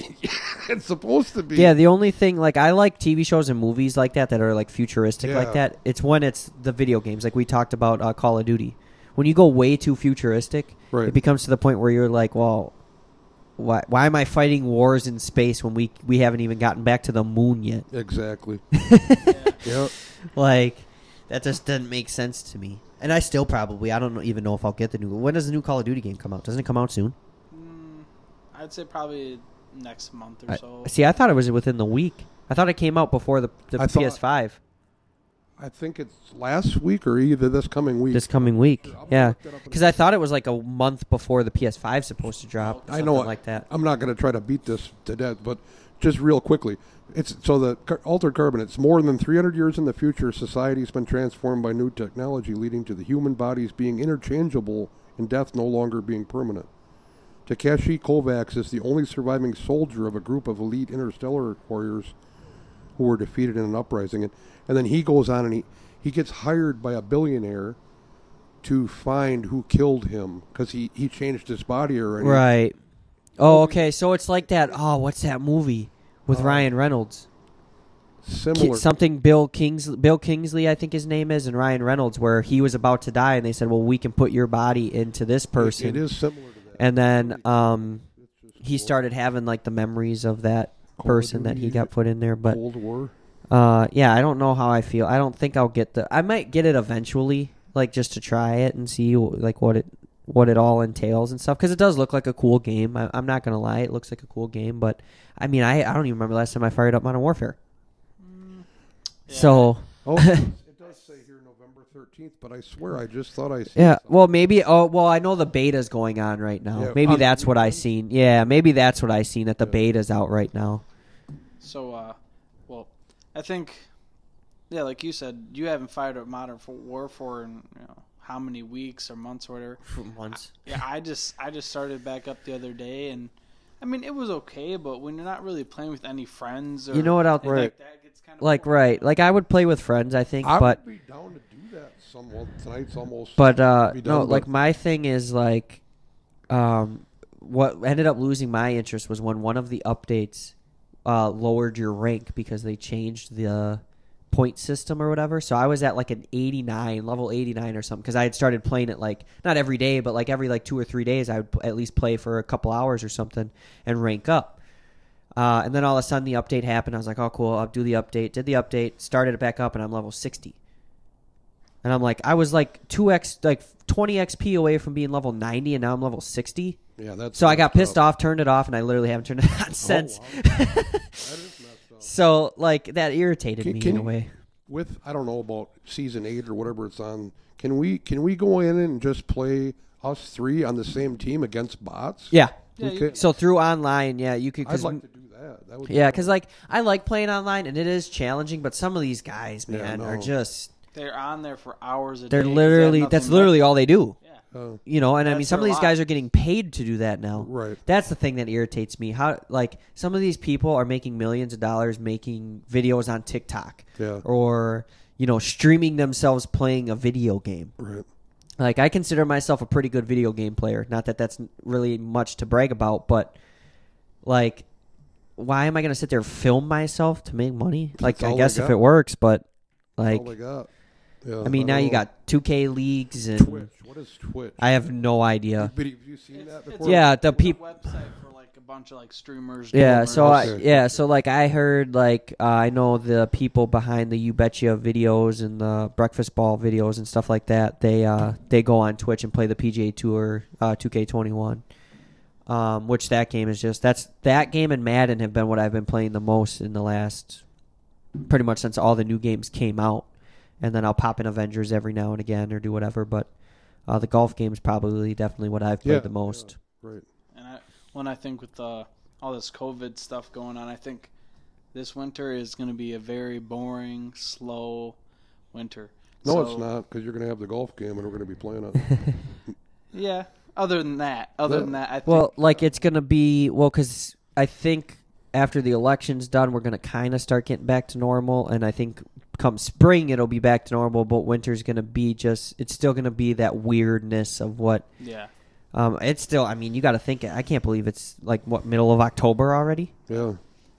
it's supposed to be. Yeah, the only thing like I like TV shows and movies like that that are like futuristic like that. It's when it's the video games, like we talked about uh, Call of Duty. When you go way too futuristic, Right. it becomes to the point where you're like, well, why why am I fighting wars in space when we we haven't even gotten back to the moon yet? Exactly. [LAUGHS] Yeah. yeah. Like that just doesn't make sense to me. And I still probably I don't know, even know if I'll get the new. When does the new Call of Duty game come out? Doesn't it come out soon? Mm, I'd say probably next month or I- so. see, I thought it was within the week. I thought it came out before the, the I PS5 I think it's last week or either this coming week. this coming week. Yeah, look that up in because I thought it was like a month before the PS5 supposed to drop. I something know like that. I'm not going to try to beat this to death, but just real quickly, it's so the car- altered carbon. It's more than 300 years in the future. Society's been transformed by new technology, leading to the human bodies being interchangeable and death no longer being permanent. Takeshi Kovacs is the only surviving soldier of a group of elite interstellar warriors who were defeated in an uprising, and and then he goes on and he he gets hired by a billionaire to find who killed him because he he changed his body already. Right. Oh, okay. So it's like that. Oh, what's that movie with Uh, Ryan Reynolds? Similar. something Bill Kings Bill Kingsley, I think his name is, and Ryan Reynolds, where he was about to die, and they said, "Well, we can put your body into this person." It, it is similar to that. And then um, he started having like the memories of that person that he got put in there. But Cold War. uh, yeah, I don't know how I feel. I don't think I'll get the. I might get it eventually, like just to try it and see like what it what it all entails and stuff. Because it does look like a cool game. I, I'm not gonna lie, it looks like a cool game. But I mean, I I don't even remember last time I fired up Modern Warfare. Yeah. So Oh, it does [LAUGHS] say here November 13th, but I swear I just thought I. seen yeah, something. well maybe. Oh well, I know the beta's going on right now. Yeah, maybe on- that's what I seen. Yeah, maybe that's what I seen. That the Yeah. beta's out right now. So, uh, well, I think, yeah, like you said, you haven't fired up Modern Warfare in you know how many weeks or months or whatever. For once. Yeah, I just I just started back up the other day, and I mean it was okay, but when you're not really playing with any friends, or You know what I'll- anything Right. like that, gets kind of Like right, like I would play with friends. I think, I but would be down to do that. Somewhat tonight's almost. But uh be no, done, like my thing is like um what ended up losing my interest was when one of the updates uh lowered your rank because they changed the point system or whatever. So I was at like an 89, level 89 or something because I had started playing it like not every day, but like every like 2 or 3 days I would at least play for a couple hours or something and rank up. Uh, and then all of a sudden the update happened. I was like, "Oh, cool! I'll do the update." Did the update, started it back up, and I'm level sixty. And I'm like, I was like two x, like twenty XP away from being level ninety, and now I'm level sixty. yeah, that's. So I got pissed up. off, turned it off, and I literally haven't turned it [LAUGHS] on oh, since. wow. [LAUGHS] That is so like that irritated Can- me can in a way. With I don't know about season eight or whatever it's on. Can we can we go in and just play us three on the same team against bots? Yeah. Yeah, We could- So through online, yeah, you could. I'd like to do that. That would. yeah, because like I like playing online, and it is challenging. But some of these guys, Yeah, man, no. are just they're on there for hours a they're day. 'cause they have literally that's literally all they do. Yeah. Oh, You know, and I mean, some of their these guys are getting paid to do that now. right. That's the thing that irritates me. How like some of these people are making millions of dollars making videos on TikTok Yeah. or you know streaming themselves playing a video game. Right. Like I consider myself a pretty good video game player. Not that that's really much to brag about, but like why am I going to sit there and film myself to make money? Like That's I all guess if got. it works, but like all they got. Yeah, I mean now you got 2K leagues and Twitch. What is Twitch? I have no idea. But have you seen It's- that before? Yeah, the people. website for like a bunch of like streamers. Yeah, gamers. so I, Okay. yeah, so like I heard like uh, I know the people behind the You Betcha videos and the Breakfast Ball videos and stuff like that. They uh they go on Twitch and play the PGA Tour uh 2K21. Um which that game is just that's that game and Madden have been what I've been playing the most in the last pretty much since all the new games came out. And then I'll pop in Avengers every now and again or do whatever. But uh, the golf game's probably definitely what I've played Yeah, the most. Right. And I, when I think with uh, all this COVID stuff going on, I think this winter is going to be a very boring, slow winter. No, So- it's not because you're going to have the golf game and we're going to be playing it. [LAUGHS] Yeah. Other than that, other Yeah. than that, I think Well, like it's gonna be well, because I think after the election's done, we're gonna kind of start getting back to normal, and I think come spring it'll be back to normal. But winter's gonna be just it's still gonna be that weirdness of what yeah. um it's still. I mean, you got to think. I can't believe it's like what middle of October already. yeah.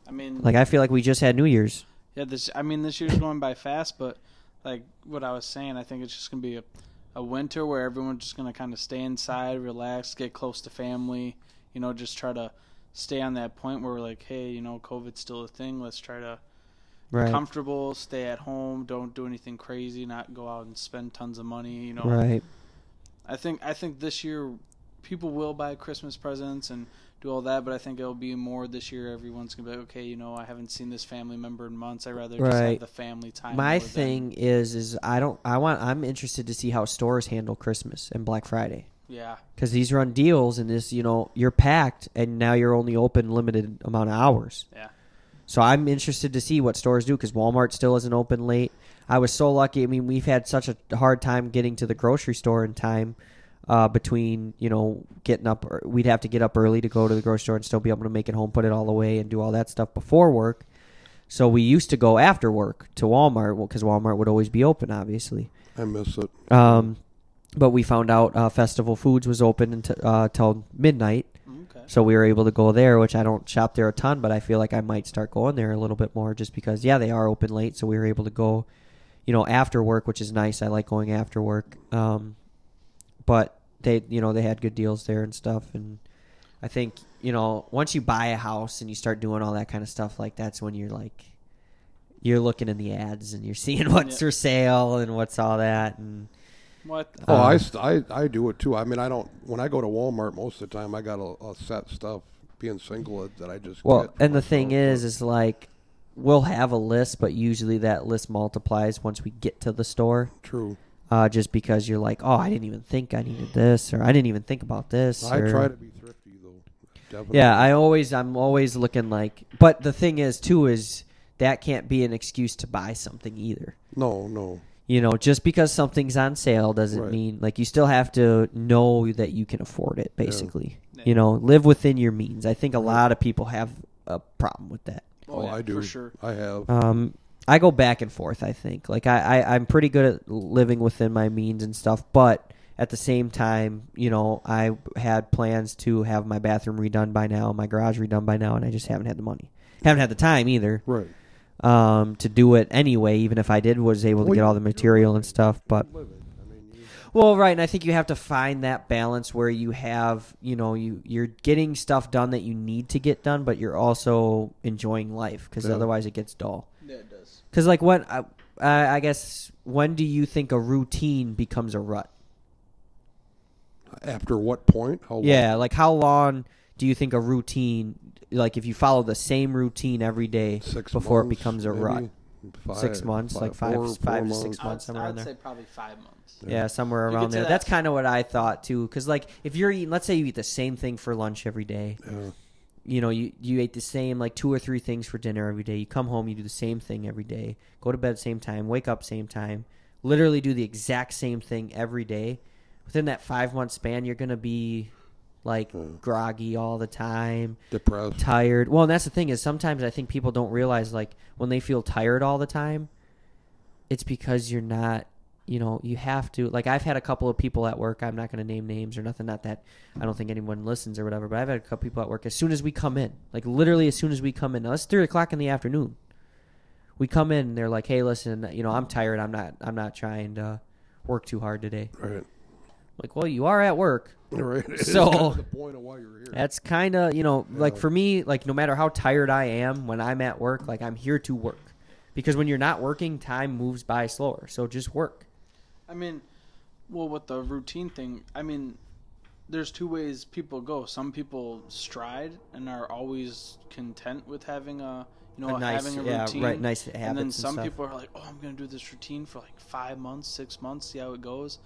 I mean, Like I feel like we just had New Year's. yeah. This, I mean, this year's going by fast, but like what I was saying, I think it's just going to be a, a winter where everyone's just going to kind of stay inside, relax, get close to family. You know, just try to stay on that point where we're like, hey, you know, COVID's still a thing. Let's try to Right. comfortable, stay at home, don't do anything crazy, not go out and spend tons of money. You know, Right. I think I think this year people will buy Christmas presents and do all that, but I think it'll be more this year. Everyone's gonna be like, okay, you know, I haven't seen this family member in months. I rather just Right. have the family time. My thing is, is I don't. I want. I'm interested to see how stores handle Christmas and Black Friday. yeah, because these run deals and this you know you're packed and now you're only open limited amount of hours yeah, so i'm interested to see what stores do because walmart still isn't open late i was so lucky i mean we've had such a hard time getting to the grocery store in time uh, between you know getting up we'd have to get up early to go to the grocery store and still be able to make it home put it all away and do all that stuff before work so we used to go after work to walmart because walmart would always be open obviously I miss it. um, but we found out uh, Festival Foods was open until uh, till midnight. So we were able to go there. Which I don't shop there a ton, but I feel like I might start going there a little bit more, just because yeah, they are open late, so we were able to go, you know, after work, which is nice. I like going after work. Um, but they, you know, they had good deals there and stuff, and I think you know once you buy a house and you start doing all that kind of stuff, like that's when you're like. You're looking in the ads and you're [LAUGHS] seeing what's Yeah. for sale and what's all that and What? Oh, Uh, I, st- I I do it too. I mean, I don't. When I go to Walmart, most of the time I got a, a set stuff. Being single, that I just Well, get and the thing myself, is, is like we'll have a list, but usually that list multiplies once we get to the store. true. Uh, just because you're like, oh, I didn't even think I needed this, or I didn't even think about this. I or- try to be thrifty though. Definitely. Yeah, I always, I'm always looking like. But the thing is, too, is that can't be an excuse to buy something either. No, no. You know, just because something's on sale doesn't Right. mean like you still have to know that you can afford it. Basically, Yeah. you know, live within your means. I think a lot of people have a problem with that. Oh, yeah, I do. for sure. I have. Um, I go back and forth. I think like I, I I'm pretty good at living within my means and stuff, but at the same time, you know, I had plans to have my bathroom redone by now, my garage redone by now, and I just haven't had the money. Haven't had the time either right. Um, to do it anyway. Even if I did, was able to get all the material and stuff, but You're living. I mean, you, well, right, and I think you have to find that balance where you have, you know, you you're getting stuff done that you need to get done, but you're also enjoying life because Yeah. otherwise it gets dull. Yeah, it does. Because like when I, I I guess when do you think a routine becomes a rut? after what point? How long? Yeah, like how long do you think a routine, like if you follow the same routine every day Six before months, it becomes a maybe? rut? Five- Six months, like five- four- five four to six months. months, I'd, somewhere I'd in there. say probably five months. Yeah, somewhere You around there. that- That's kind of what I thought too. Because like if you're eating, let's say you eat the same thing for lunch every day. Yeah. You know, you you ate the same like two or three things for dinner every day. You come home, you do the same thing every day. Go to bed same time, wake up same time. Literally do the exact same thing every day. Within that five month span, you're gonna be like Hmm. groggy all the time, Depressed. tired. Well, and that's the thing is sometimes I think people don't realize like when they feel tired all the time, it's because you're not you know you have to like i've had a couple of people at work i'm not going to name names or nothing not that i don't think anyone listens or whatever but i've had a couple people at work as soon as we come in like literally as soon as we come in now it's three o'clock in the afternoon we come in and they're like hey listen you know i'm tired i'm not i'm not trying to work too hard today Right. like well you are at work [LAUGHS] Right. It's So- kind of the point of why you're here. that's kind of you know like for me like no matter how tired i am when i'm at work like i'm here to work because when you're not working time moves by slower so just work I mean, well, with the routine thing, I mean, there's two ways people go. Some people stride and are always content with having a you know, a nice, having a routine, yeah, right, nice habits and then and some stuff. people are like, "Oh, I'm going to do this routine for like five months, six months, see how it goes."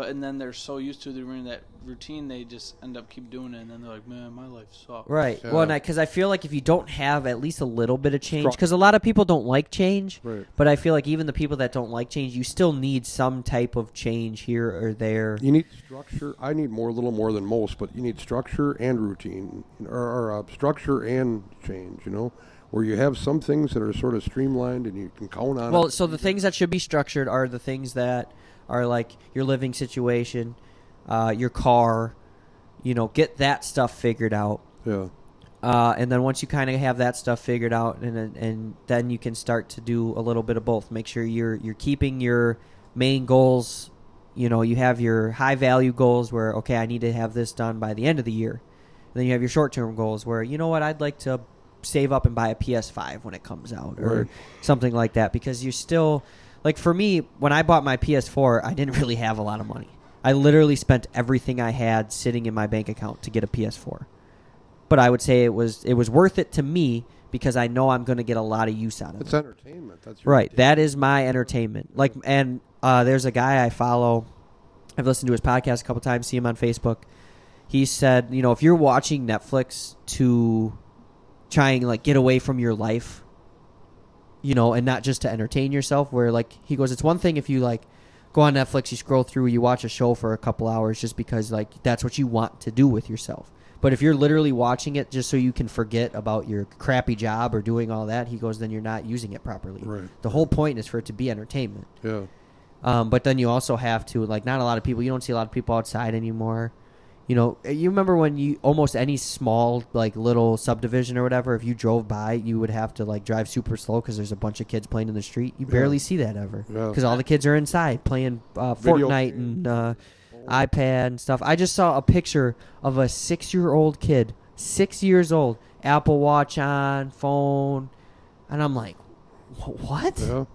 But and then they're so used to doing that routine, they just end up keep doing it, and then they're like, "Man, my life sucks." Right. Yeah. Well, because I feel like if you don't have at least a little bit of change, because a lot of people don't like change, Right. but I feel like even the people that don't like change, you still need some type of change here or there. You need structure. I need more, a little more than most, but you need structure and routine, or, or uh, structure and change. You know, where you have some things that are sort of streamlined and you can count on. Well, it. so the things that should be structured are the things that are like your living situation, uh, your car. You know, get that stuff figured out. yeah, Uh, and then once you kind of have that stuff figured out, and then- and then you can start to do a little bit of both. Make sure you're you're keeping your main goals. You know, you have your high value goals where okay, I need to have this done by the end of the year. And then you have your short term goals where you know what, I'd like to save up and buy a PS5 when it comes out or Right. something like that because you're still like for me when I bought my PS4, I didn't really have a lot of money. I literally spent everything I had sitting in my bank account to get a PS4 but I would say it was it was worth it to me because I know I'm going to get a lot of use out of it's it. It's entertainment. That's your Right, that is my entertainment. Like, and uh, there's a guy I follow. I've listened to his podcast a couple times. See him on Facebook. He said, you know, if you're watching Netflix to try and like get away from your life, you know, and not just to entertain yourself. Where like he goes, it's one thing if you like go on Netflix, you scroll through, you watch a show for a couple hours just because like that's what you want to do with yourself. But if you're literally watching it just so you can forget about your crappy job or doing all that, he goes, then you're not using it properly. Right. The whole point is for it to be entertainment. Yeah. Um, but then you also have to like not a lot of people. You don't see a lot of people outside anymore. You know, you remember when you almost any small like little subdivision or whatever, if you drove by, you would have to like drive super slow because there's a bunch of kids playing in the street. You Yeah. barely see that ever Yeah. because all the kids are inside playing uh, Fortnite games. and uh, iPad and stuff. I just saw a picture of a six-year-old kid, six years old, Apple Watch on, phone, and I'm like, what? Yeah.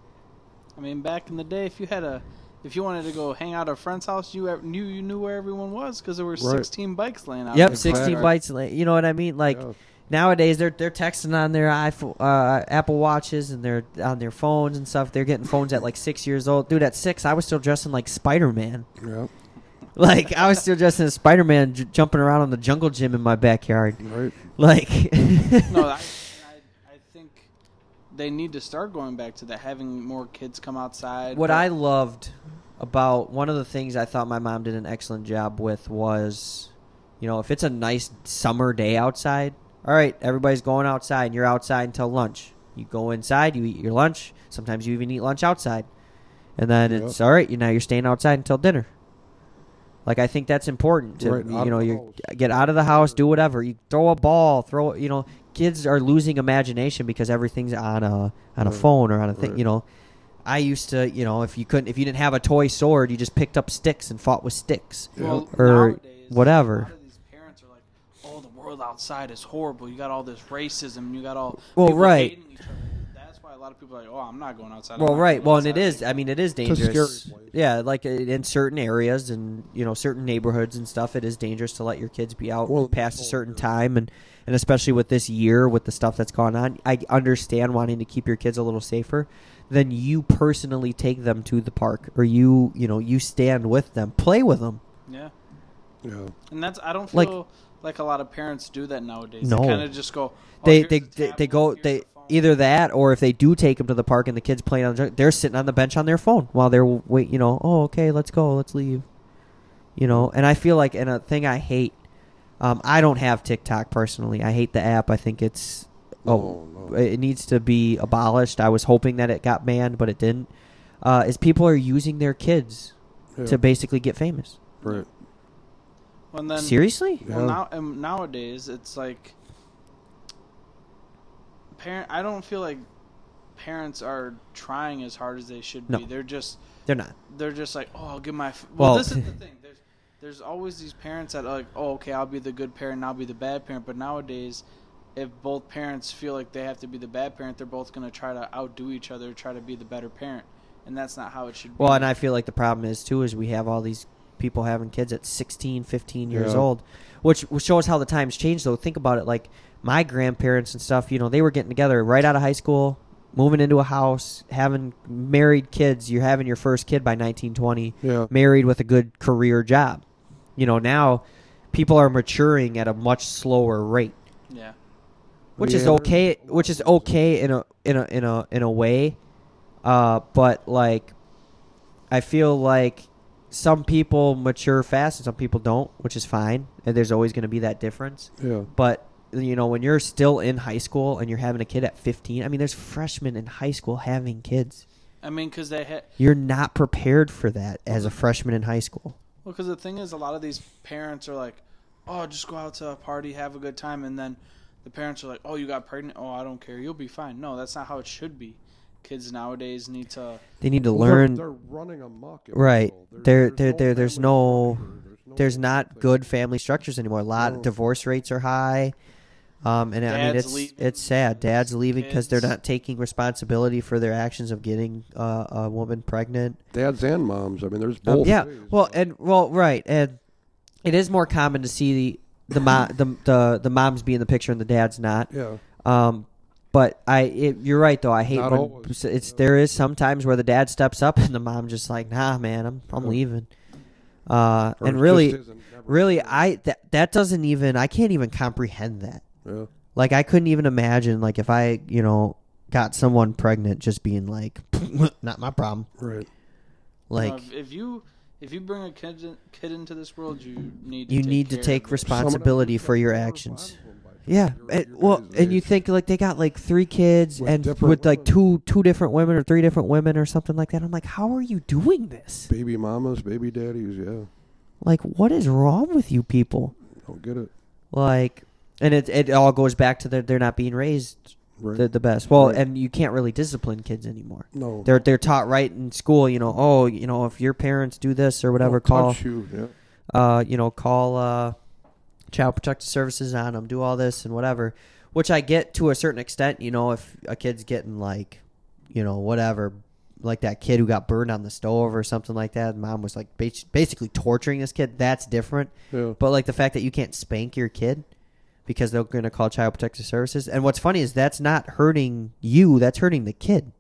I mean, back in the day, if you had a, if you wanted to go hang out at a friend's house, you knew you knew where everyone was because there were Right. 16 bikes laying out. Yep, in the sixteen backyard. bytes. la- You know what I mean? Like Yeah. nowadays, they're they're texting on their iPhone, uh, Apple watches, and they're on their phones and stuff. They're getting phones at like six years old. Dude, at six, I was still dressing like Spider Man. Yeah. [LAUGHS] Like I was still dressing as Spider Man, j- jumping around on the jungle gym in my backyard. Right. Like, [LAUGHS] No, I, they need to start going back to that, having more kids come outside. what but- I loved about one of the things I thought my mom did an excellent job with was, you know, if it's a nice summer day outside, all right, everybody's going outside, and you're outside until lunch. You go inside, you eat your lunch. Sometimes you even eat lunch outside, and then Yeah. it's all right. You now you're staying outside until dinner. Like I think that's important to Right, you know you get out of the house, do whatever. You throw a ball, throw you know. Kids are losing imagination because everything's on a on a Right, phone or on a thing. right. You know, I used to you know if you couldn't if you didn't have a toy sword, you just picked up sticks and fought with sticks. Well, Or nowadays, whatever. A lot of these parents are like, "Oh, the world outside is horrible. You got all this racism. You got all Well, people right. Lot of people are like, "Oh, I'm not going outside." Well, right. going Well, and it is. I mean, it is dangerous. Yeah, like in certain areas and you know certain neighborhoods and stuff, it is dangerous to let your kids be out Well, past a certain yeah. time, and and especially with this year with the stuff that's gone on, I understand wanting to keep your kids a little safer. Then you personally take them to the park, or you you know you stand with them, play with them. Yeah, Yeah. and that's I don't Like- feel like, like a lot of parents do that nowadays. No. they kind of just go. Oh, they here's they, the they they go here's they the phone." Either that or if they do take them to the park and the kids playing on the they're sitting on the bench on their phone while they're wait you know oh okay let's go let's leave you know and I feel like and a thing I hate um, I don't have TikTok personally I hate the app I think it's oh No, no. it needs to be abolished I was hoping that it got banned but it didn't uh, is people are using their kids Yeah. to basically get famous Right. And then seriously Well, Yeah. now and nowadays it's like parent. I don't feel like parents are trying as hard as they should No. be. They're just they're not they're just like, oh, I'll give my. F-. Well, Well- this is the [LAUGHS] thing. There's there's always these parents that are like, oh, okay, I'll be the good parent, and I'll be the bad parent. But nowadays, if both parents feel like they have to be the bad parent, they're both going to try to outdo each other, try to be the better parent, and that's not how it should be. Well, and I feel like the problem is too is we have all these people having kids at 16, 15 years Yeah. old, which which shows how the times change. Though think about it, like my grandparents and stuff. You know, they were getting together right out of high school, moving into a house, having married kids. You're having your first kid by 1920 Yeah. married with a good career job. You know, now people are maturing at a much slower rate, Yeah. which is okay. there's a lot Which is okay in a in a in a in a way, uh, but like, I feel like some people mature fast and some people don't, which is fine. And there's always going to be that difference. Yeah. But you know, when you're still in high school and you're having a kid at 15, I mean, there's freshmen in high school having kids. I mean, because they had. You're not prepared for that as a freshman in high school. Well, because the thing is, a lot of these parents are like, "Oh, just go out to a party, have a good time," and then the parents are like, "Oh, you got pregnant? Oh, I don't care, you'll be fine." No, that's not how it should be. Kids nowadays need to. They need to Well, they're- learn. They're, running amok. in Right. There- there- there- there's no- there's not good family structures anymore. A lot No. divorce rates are high. Um, and I mean, it's leaving it's sad. Dads leaving because they're not taking responsibility for their actions of getting uh, a woman pregnant. dads and moms. I mean, there's Um, both. yeah, ways. well, and well, right, and it is more common to see the the, mo- the the the moms be in the picture and the dads not. yeah. Um, but I, it, you're right though. I hate Not when always, it's yeah. there is sometimes where the dad steps up [LAUGHS] and the mom just like, nah, man, I'm I'm Yeah. leaving. Uh, Or and really, just isn't, never really. I that that doesn't even I can't even comprehend that. Yeah. Like I couldn't even imagine like if I you know got someone pregnant just being like, [LAUGHS] not my problem. Right. Like you know, if, if you if you bring a kid in, kid into this world, you need to you take need to care take responsibility for your actions. Yeah, Your- and, your well, and you think like they got like three kids With and different with like women. two two different women or three different women or something like that. I'm like, how are you doing this? baby mamas, baby daddies. Yeah. Like, what is wrong with you people? Don't get it. Like, and it it all goes back to that they're not being raised Right. the, the best. Well, Right. and you can't really discipline kids anymore. no. They're they're taught right in school. You know, oh, you know, if your parents do this or whatever, Don't call you. Yeah. uh, you know, call uh, child protective services on them, do all this and whatever. Which I get to a certain extent. You know, if a kid's getting like, you know, whatever, like that kid who got burned on the stove or something like that, mom was like basically torturing this kid. That's different. Yeah. But like the fact that you can't spank your kid because they're going to call child protective services. And what's funny is that's not hurting you, that's hurting the kid.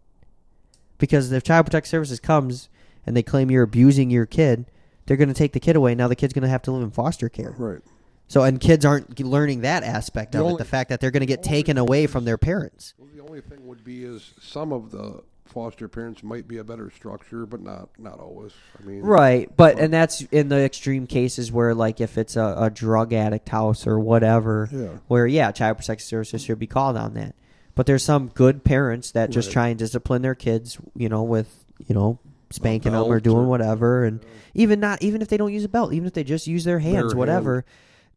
Because if child protective services comes and they claim you're abusing your kid, they're going to take the kid away. Now the kid's going to have to live in foster care. Right. So and kids aren't learning that aspect The of it, the fact that they're going to get taken away from their parents. Well, the only thing would be is some of the foster parents might be a better structure, but not not always. I mean, Right, but But- and that's in the extreme cases where like if it's a, a drug addict house or whatever, Yeah. where yeah, child protective services should be called on that. But there's some good parents that just Right. try and discipline their kids, you know, with you know spanking them or doing or- whatever, and Yeah. even not even if they don't use a belt, even if they just use their hands, whatever,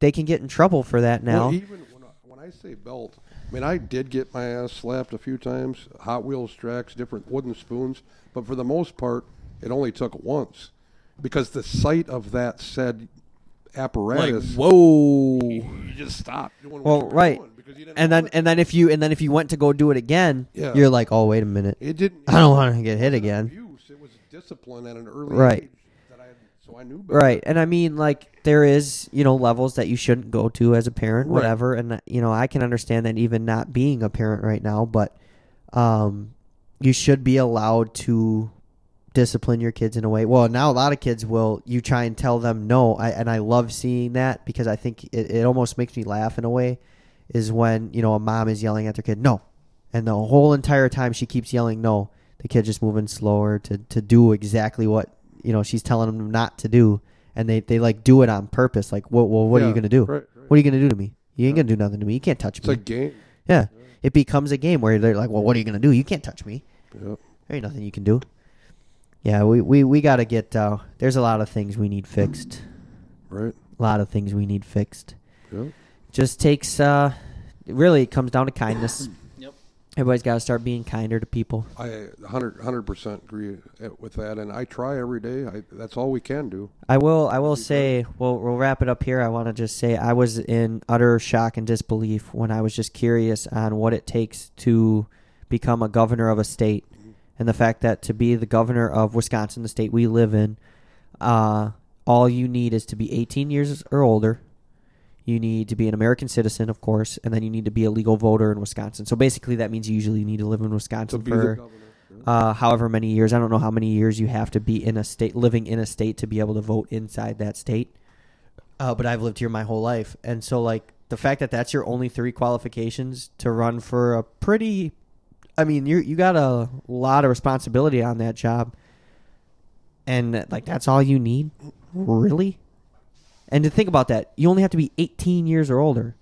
they can get in trouble for that now. Well, even when I, when I say belt, I mean I did get my ass slapped a few times. Hot Wheels tracks, different wooden spoons, but for the most part, it only took once, because the sight of that said like apparatus, whoa. you just stopped doing what Well, right. doing because you didn't And then it. and then if you and then if you went to go do it again, Yeah. you're like, oh wait a minute, it didn't. I don't want to get hit again. Abuse. It was discipline at an early Right. age that I, so I knew better. Right. And I mean like there is, you know, levels that you shouldn't go to as a parent, Right. whatever. And you know, I can understand that even not being a parent right now, but um you should be allowed to discipline your kids in a way. Well, now a lot of kids will you try and tell them no, I, and I love seeing that because I think it, it almost makes me laugh in a way is when, you know, a mom is yelling at their kid, "No." And the whole entire time she keeps yelling no, the kid just moving slower to to do exactly what, you know, she's telling them not to do and they they like do it on purpose. Like, what well, what are you going to do? Right, right. What are you going to do to me? You ain't Yeah. going to do nothing to me. You can't touch It's me. It's a game. yeah. It becomes a game where they're like, "Well, what are you going to do? You can't touch me." Yep. There ain't nothing you can do. Yeah, we we, we got to get. Uh, there's a lot of things we need fixed. Right. A lot of things we need fixed. Yep. Just takes. Uh, really, it comes down to kindness. Everybody's got to start being kinder to people. I 100 percent agree uh, with that, and I try every day. I, that's all we can do. I will. I will say. We'll we'll wrap it up here. I want to just say I was in utter shock and disbelief when I was just curious on what it takes to become a governor of a state, and the fact that to be the governor of Wisconsin, the state we live in, uh, all you need is to be 18 years or older. You need to be an American citizen, of course, and then you need to be a legal voter in Wisconsin. So basically, that means you usually need to live in Wisconsin for uh, however many years. I don't know how many years you have to be in a state, living in a state to be able to vote inside that state. Uh, but I've lived here my whole life, and so like the fact that that's your only three qualifications to run for a pretty, I mean, you you got a lot of responsibility on that job, and like that's all you need, really. And to think about that, you only have to be 18 years or older.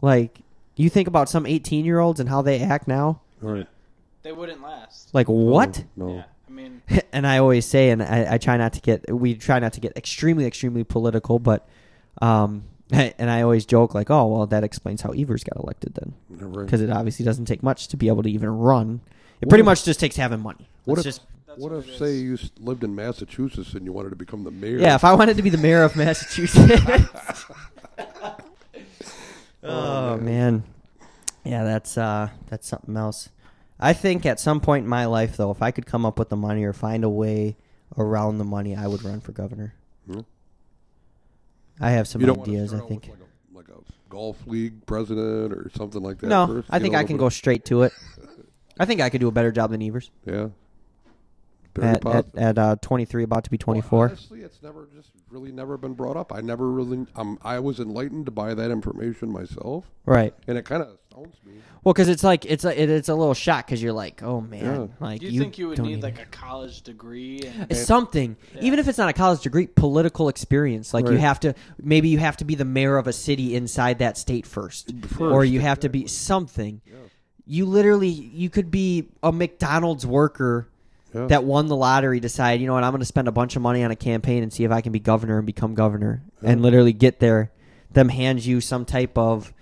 Like, you think about some 18 year olds and how they act now. Right. They wouldn't last. Like, what? No. Yeah, I mean, [LAUGHS] and I always say, and I, I try not to get, we try not to get extremely, extremely political, but, um, [LAUGHS] and I always joke like, oh, well, that explains how Evers got elected then, Right. because it obviously doesn't take much to be able to even run. It What pretty if- much just takes having money. What Let's if, just, That's what what if say you lived in Massachusetts and you wanted to become the mayor? yeah, if I wanted to be the mayor of Massachusetts. [LAUGHS] oh man, yeah, that's uh, that's something else. I think at some point in my life, though, if I could come up with the money or find a way around the money, I would run for governor. Hmm. I have some you don't want to ideas. I think. with like a, like a golf league president or something like that. No, first, I think know, I can but- go straight to it. [LAUGHS] I think I could do a better job than Evers Yeah. Very at at, at uh, 23, about to be 24. Well, honestly, it's never just really never been brought up. I never really. Um, I was enlightened by that information myself, right. and it kind of astounds me. Well, because it's like it's a it, it's a little shock because you're like, oh man, Yeah. like Do you, think you would don't need even- like a college degree? And, It's something, Yeah. even if it's not a college degree, political experience. Like you have to, maybe you have to be the mayor of a city inside that state first, First, or you have to be something. Yeah. You literally, you could be a McDonald's worker Yeah. that won the lottery. Decide, you know what, I'm going to spend a bunch of money on a campaign and see if I can be governor and become governor, and literally get there. Them hand you some type of.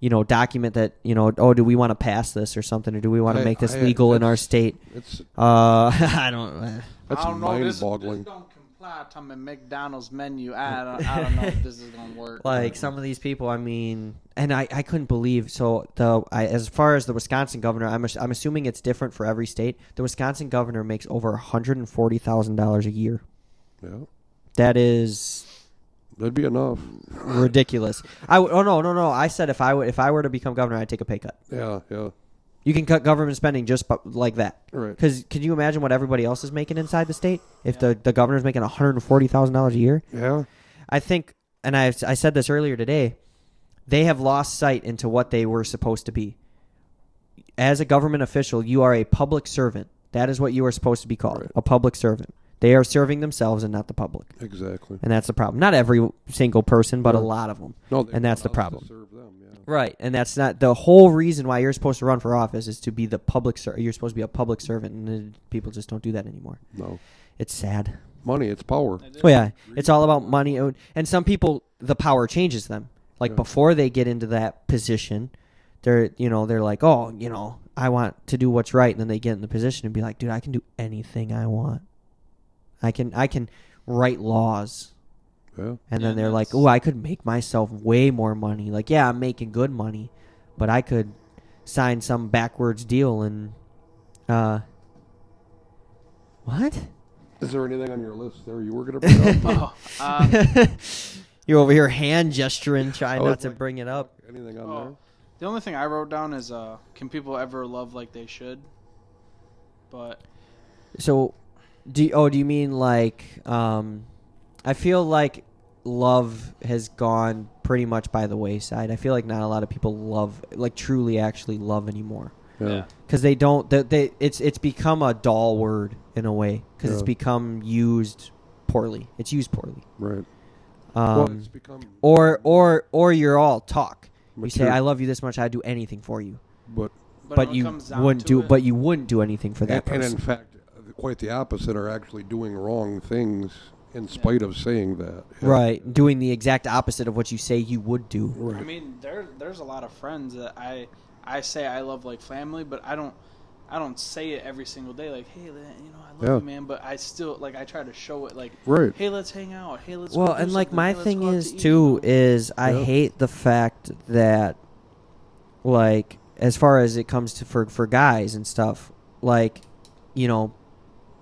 You know, document that you know. Oh, do we want to pass this or something, or do we want to make this I- legal in our state? It's Uh, [LAUGHS] I don't. That's I don't know, this, mind-boggling. This don't comply to my McDonald's menu. I don't, I don't know if this is gonna work. [LAUGHS] like some of these people i mean and i, I couldn't believe so the I, as far as the wisconsin governor I'm, I'm assuming it's different for every state the wisconsin governor makes over $140000 a year Yeah, that is that'd be enough. ridiculous i oh no no no i said if i would if i were to become governor i'd take a pay cut Yeah, yeah. You can cut government spending just bu- like that Right. because can you imagine what everybody else is making inside the state if the, the governor's making $140000 a year Yeah. I think, and I I said this earlier today, they have lost sight into what they were supposed to be. As a government official, you are a public servant. That is what you are supposed to be called, Right. a public servant. They are serving themselves and not the public, Exactly. and that's the problem. Not every single person, but a lot of them. No, And that's the want to problem. serve them, yeah. Right, and that's not the whole reason why you're supposed to run for office is to be the public. Ser- you're supposed to be a public servant, and people just don't do that anymore. No. It's sad. Money, it's power. It is. Well, yeah, it's all about money, and and some people the power changes them. Like Yeah. before they get into that position, they're you know they're like, oh, you know, I want to do what's right, and then they get in the position and be like, dude, I can do anything I want. I can I can write laws, Yeah. and Yeah, then they're like, oh, I could make myself way more money. Like, yeah, I'm making good money, but I could sign some backwards deal and, uh, what? Is there anything on your list there you were going [LAUGHS] to bring up? Oh, uh, [LAUGHS] You're over here hand gesturing, trying not was to like- bring it up. anything on Oh. the only thing I wrote down is, uh, can people ever love like they should? But So, do you, oh, do you mean like? Um, I feel like love has gone pretty much by the wayside. I feel like not a lot of people love, like truly, actually love anymore. Yeah. yeah, because they don't they, they it's it's become a dull word in a way because it's become used poorly. It's used poorly. Right. um, well, it's become or or or you're all talk. You say i love you this much i'd do anything for you. But but, but, you wouldn't do it, but you wouldn't do anything for that and, and in fact, uh, quite the opposite are actually doing wrong things in spite of saying that. Yeah. right doing the exact opposite of what you say you would do Right. I mean, there there's a lot of friends that I I say I love like family, but I don't I don't say it every single day. Like, hey, you know, I love Yeah. you, man. But I still like I try to show it. Like, Right. hey, let's hang out. Hey, let's well and like my Hey, thing is to too you is i Yeah. hate the fact that like as far as it comes to for for guys and stuff like you know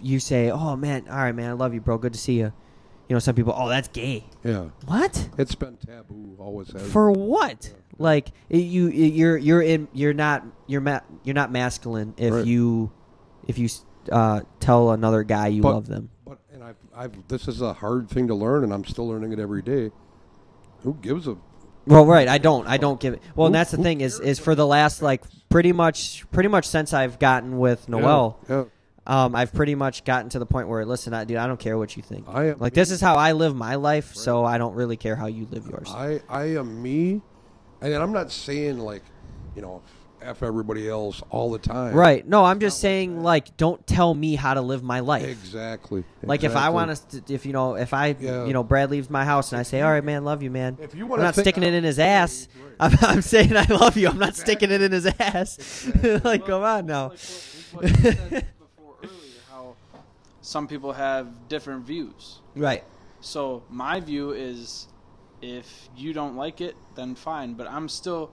you say oh man all right man i love you bro good to see you you know, some people, oh, that's gay. Yeah, What? it's been taboo. Always has. For what? Like it- you, it- you're you're in you're not you're ma- you're not masculine if Right. you if you uh, tell another guy you But- love them. But and I've, I've this is a hard thing to learn, and I'm still learning it every day. Who gives a Well, right. I don't. I don't give it. Well, and that's the thing is is for the last like pretty much pretty much since I've gotten with Noel, Yeah, um, I've pretty much gotten to the point where listen, I, dude, I don't care what you think. I am Like this is how I live my life, so I don't really care how you live yours. I I am me, and I'm not saying like, you know, f everybody else all the time. Right. No, I'm just not like saying like don't tell me how to live my life. Exactly. Like if I want to, if you know, if I, Yeah. you know, Brad leaves my house and I say, "All right, man, love you, man," If you want, I'm not think sticking it in his ass. [LAUGHS] I'm, I'm saying I love you. I'm not [LAUGHS] sticking it in his ass. Exactly. [LAUGHS] like, come on now. Like what, what you said before earlier, how some people have different views. Right. So my view is, if you don't like it, then fine. But I'm still,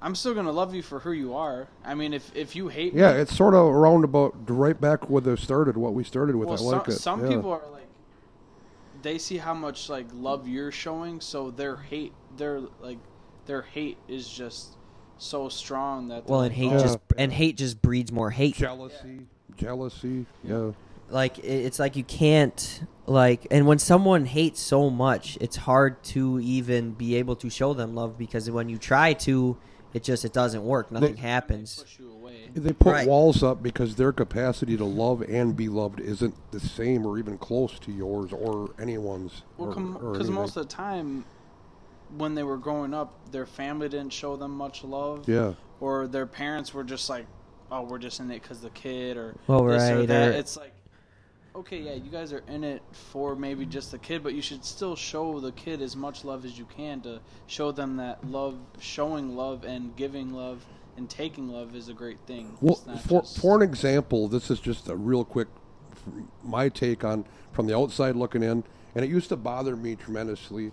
I'm still gonna love you for who you are. I mean, if if you hate Yeah, me, it's sort of around about right back where they started, what we started with. well, I like some, it. some yeah. people are like, they see how much like love you're showing, so their hate, their like, their hate is just so strong that. Well, and like, hate oh, just and hate just breeds more hate. jealousy, jealousy. Yeah. Like it's like you can't like, and when someone hates so much, it's hard to even be able to show them love because when you try to, it just it doesn't work. Nothing they happens. push. They put Right. walls up because their capacity to love and be loved isn't the same or even close to yours or anyone's. Well, or- or because anything. most of the time, when they were growing up, their family didn't show them much love. Yeah. Or their parents were just like, "Oh, we're just in it because the kid," or Well, this or right, that. or- It's like, okay, yeah, you guys are in it for maybe just the kid, but you should still show the kid as much love as you can to show them that love, showing love and giving love and taking love is a great thing. Well, for just- for an example, this is just a real quick my take on from the outside looking in, and it used to bother me tremendously.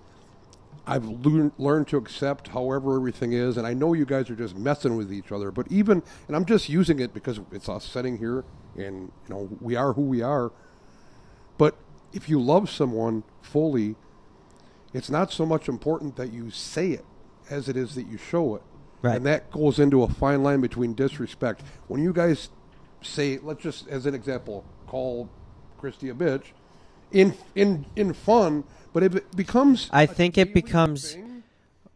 I've learned learned to accept however everything is, and I know you guys are just messing with each other. But even, and I'm just using it because it's us sitting here, and you know we are who we are. But if you love someone fully, it's not so much important that you say it as it is that you show it. Right. And that goes into a fine line between disrespect. When you guys say, let's just, as an example, call Christy a bitch, in in in fun, but if it becomes, I think it becomes- thing,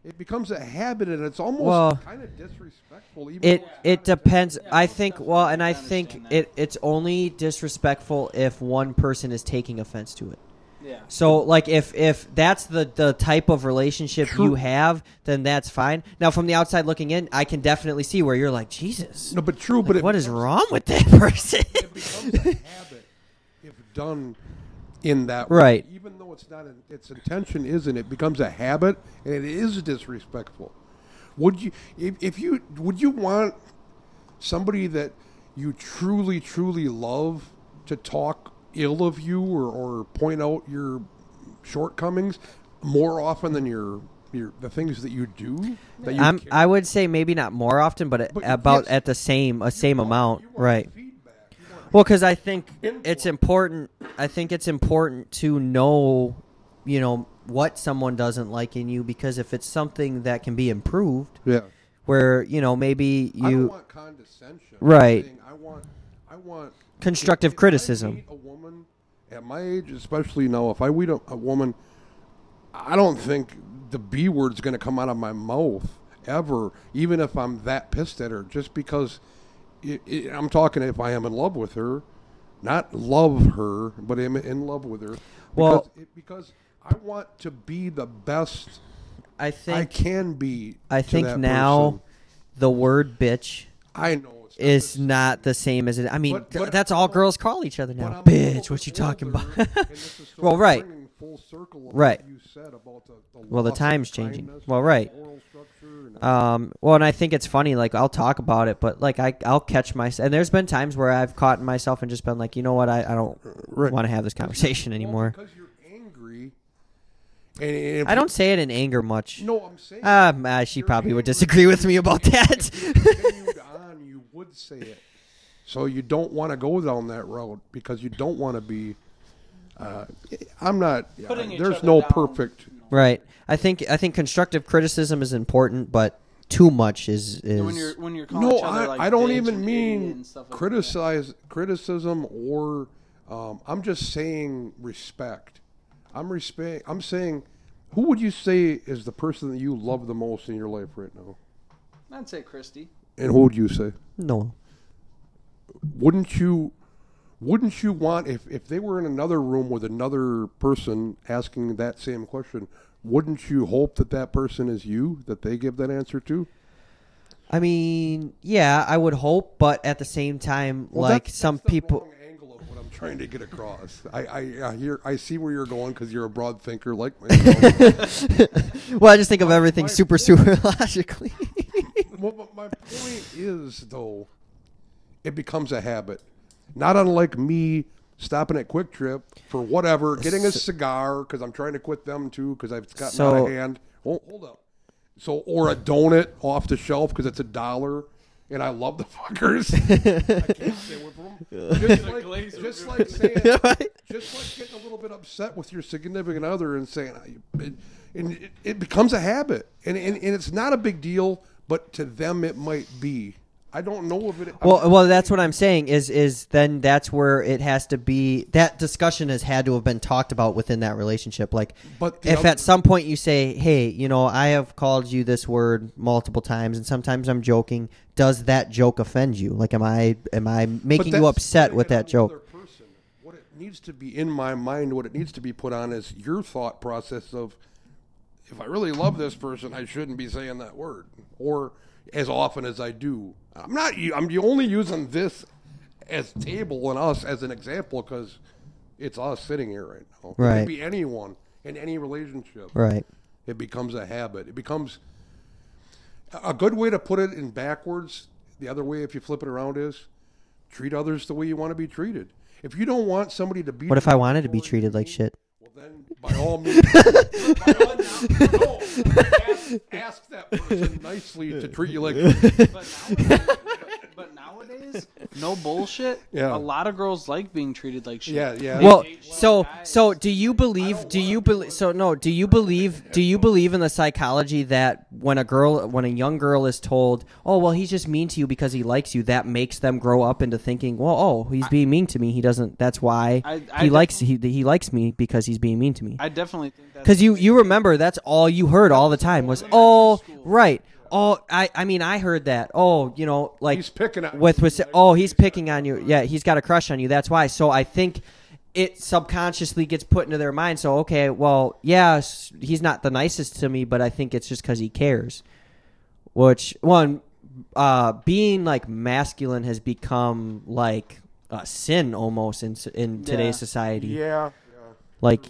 it becomes a habit, and it's almost Well, kind of disrespectful. Even It it depends. Yeah, I think. Well, and I I think that. it it's only disrespectful if one person is taking offense to it. yeah. So like if if that's the the type of relationship True. you have, then that's fine. Now from the outside looking in, I can definitely see where you're like, Jesus, No, but true. like, but it what is becomes- wrong with that [LAUGHS] person? It becomes a habit if done in that Right. way. Even though it's not, an, its intention isn't. It becomes a habit, and it is disrespectful. Would you, if, if you, would you want somebody that you truly, truly love to talk ill of you or, or point out your shortcomings more often than your your the things that you do? That you I'm I would say maybe not more often, but, But about yes. at the same a same amount, right? Feedback. You want Well, because I think it's important. I think it's important to know, you know, what someone doesn't like in you because if it's something that can be improved, yeah. where you know maybe you I don't want condescension. Right. Saying I want, I want Constructive if- if criticism. a woman at my age, especially now, if I meet a, a woman, I don't think the B word's going to come out of my mouth ever, even if I'm that pissed at her, just because it, it, I'm talking if I am in love with her, not love her, but am in love with her. Well- because, it, because I want to be the best I think I can be. I think now person. the word bitch I know it's not is the not the same as it. I mean, But- but- that's all girls call each other now. Bitch, what you talking about? and this is [LAUGHS] sort Well, right. Bringing Full circle of Right. What you said about the, the Well, the time's changing. kindness, Well, right. oral structure, and Um, well, and I think it's funny. Like I'll talk about it, but like I, I'll catch myself. And there's been times where I've caught myself and just been like, you know what, I, I don't Right. want to have this conversation Well, anymore. because you're angry. And, and if I don't say it in anger much. No, I'm saying. Um, uh, she you're probably would disagree with me about that. Continued on, you would say it. So you don't want to go down that road because you don't want to be. Uh, I'm not. Putting each there's no down, perfect. Right. I think I think constructive criticism is important, but too much is is when you're when you're calling No, each other I, like I don't even mean idiot and stuff like that. criticize criticism or um, I'm just saying respect. I'm respect. I'm saying, who would you say is the person that you love the most in your life right now? I'd say Christy. And who would you say? no. Wouldn't you? Wouldn't you want if if they were in another room with another person asking that same question? Wouldn't you hope that that person is you that they give that answer to? I mean, yeah, I would hope, but at the same time, Well, like that's- some that's the people wrong angle of what I'm trying to get across. I I, I hear I see where you're going because you're a broad thinker like myself. [LAUGHS] Well, I just think of everything my super point- super [LAUGHS] logically. well, but my point is though, it becomes a habit. Not unlike me stopping at Kwik Trip for whatever, getting a cigar because I'm trying to quit them too because I've gotten out of hand. Hold, hold up. So or a donut off the shelf because it's a dollar. And I love the [LAUGHS] fuckers. I can't stay with them. [LAUGHS] Just like, just like saying, [LAUGHS] just like getting a little bit upset with your significant other and saying, ah, it, and it, it becomes a habit, and, and and it's not a big deal, but to them it might be. I don't know if it. Well, well, that's what I'm saying. Is is then that's where it has to be. That discussion has had to have been talked about within that relationship. Like, But if other- at some point you say, "Hey, you know, I have called you this word multiple times, and sometimes I'm joking," does that joke offend you? Like, am I am I making you upset with that joke? person. What it needs to be in my mind, what it needs to be put on is your thought process of, if I really love this person, I shouldn't be saying that word, or as often as I do. I'm not. I'm only using this as table and us as an example because it's us sitting here right now. It could be anyone in any relationship. Right. It becomes a habit. It becomes a good way to put it in backwards. The other way, if you flip it around, is treat others the way you want to be treated. If you don't want somebody to be, What if I wanted to be treated like shit? Then by all means, [LAUGHS] by all no, [LAUGHS] ask, ask that person nicely to treat you like. But nowadays, [LAUGHS] but nowadays, no bullshit. [LAUGHS] Yeah. A lot of girls like being treated like shit. Yeah, yeah. Well, so guys. so do you believe? Do you believe? So no, do you believe? Do you believe in the psychology that when a girl, when a young girl is told, "Oh, well, he's just mean to you because he likes you," that makes them grow up into thinking, "Well, oh, he's being mean to me. He doesn't. That's why I- I he likes he he likes me because he's being mean to me." I definitely think that's Because you you remember that's all you heard all the time was, "Oh, right." Oh, I I mean I heard that. Oh, you know, like He's picking on with with oh he's picking on you. Yeah, he's got a crush on you. That's why. So I think it subconsciously gets put into their mind. So okay, well, yeah, he's not the nicest to me, but I think it's just because he cares. Which one? Uh, being like masculine has become like a sin almost in in Yeah. today's society Yeah, like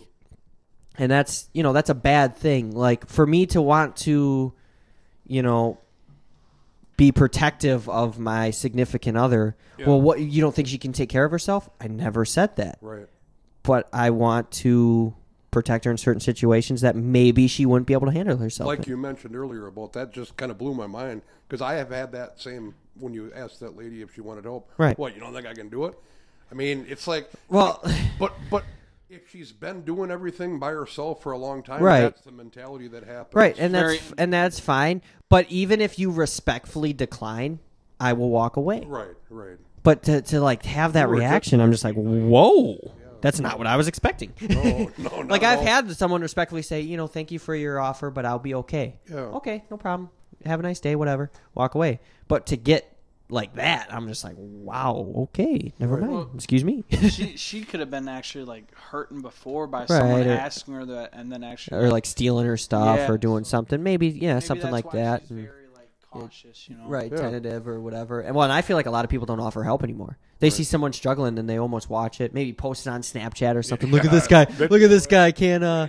and that's you know that's a bad thing like for me to want to you know be protective of my significant other Yeah. well what you don't think she can take care of herself i never said that right. but i want to protect her in certain situations that maybe she wouldn't be able to handle herself Like in. you mentioned earlier about that, just kind of blew my mind because I have had that same when you asked that lady if she wanted help. Right. What you don't think I can do it? I mean, it's like well But but if she's been doing everything by herself for a long time, Right. that's the mentality that happens. right and that's and that's fine but even if you respectfully decline i will walk away right, right. But to, to like have that You were reaction, I'm just like, whoa, that's not what I was expecting. [LAUGHS] No, no, [LAUGHS] not like I've all. had someone respectfully say, you know, thank you for your offer, but I'll be okay. Yeah. Okay, no problem. Have a nice day, whatever. Walk away. But to get like that, I'm just like, wow, okay, never Right. mind. Excuse me. she [LAUGHS] she could have been actually like hurting before by someone or- asking her that, and then actually or like stealing her stuff Yeah. or doing something. Maybe yeah, maybe something that's like why that. She's and- very like cautious, you know. right, Yeah. tentative or whatever. And well, and I feel like a lot of people don't offer help anymore. They see someone struggling and they almost watch it, maybe post it on Snapchat or something. Look at this guy. Look at this guy. Can't uh.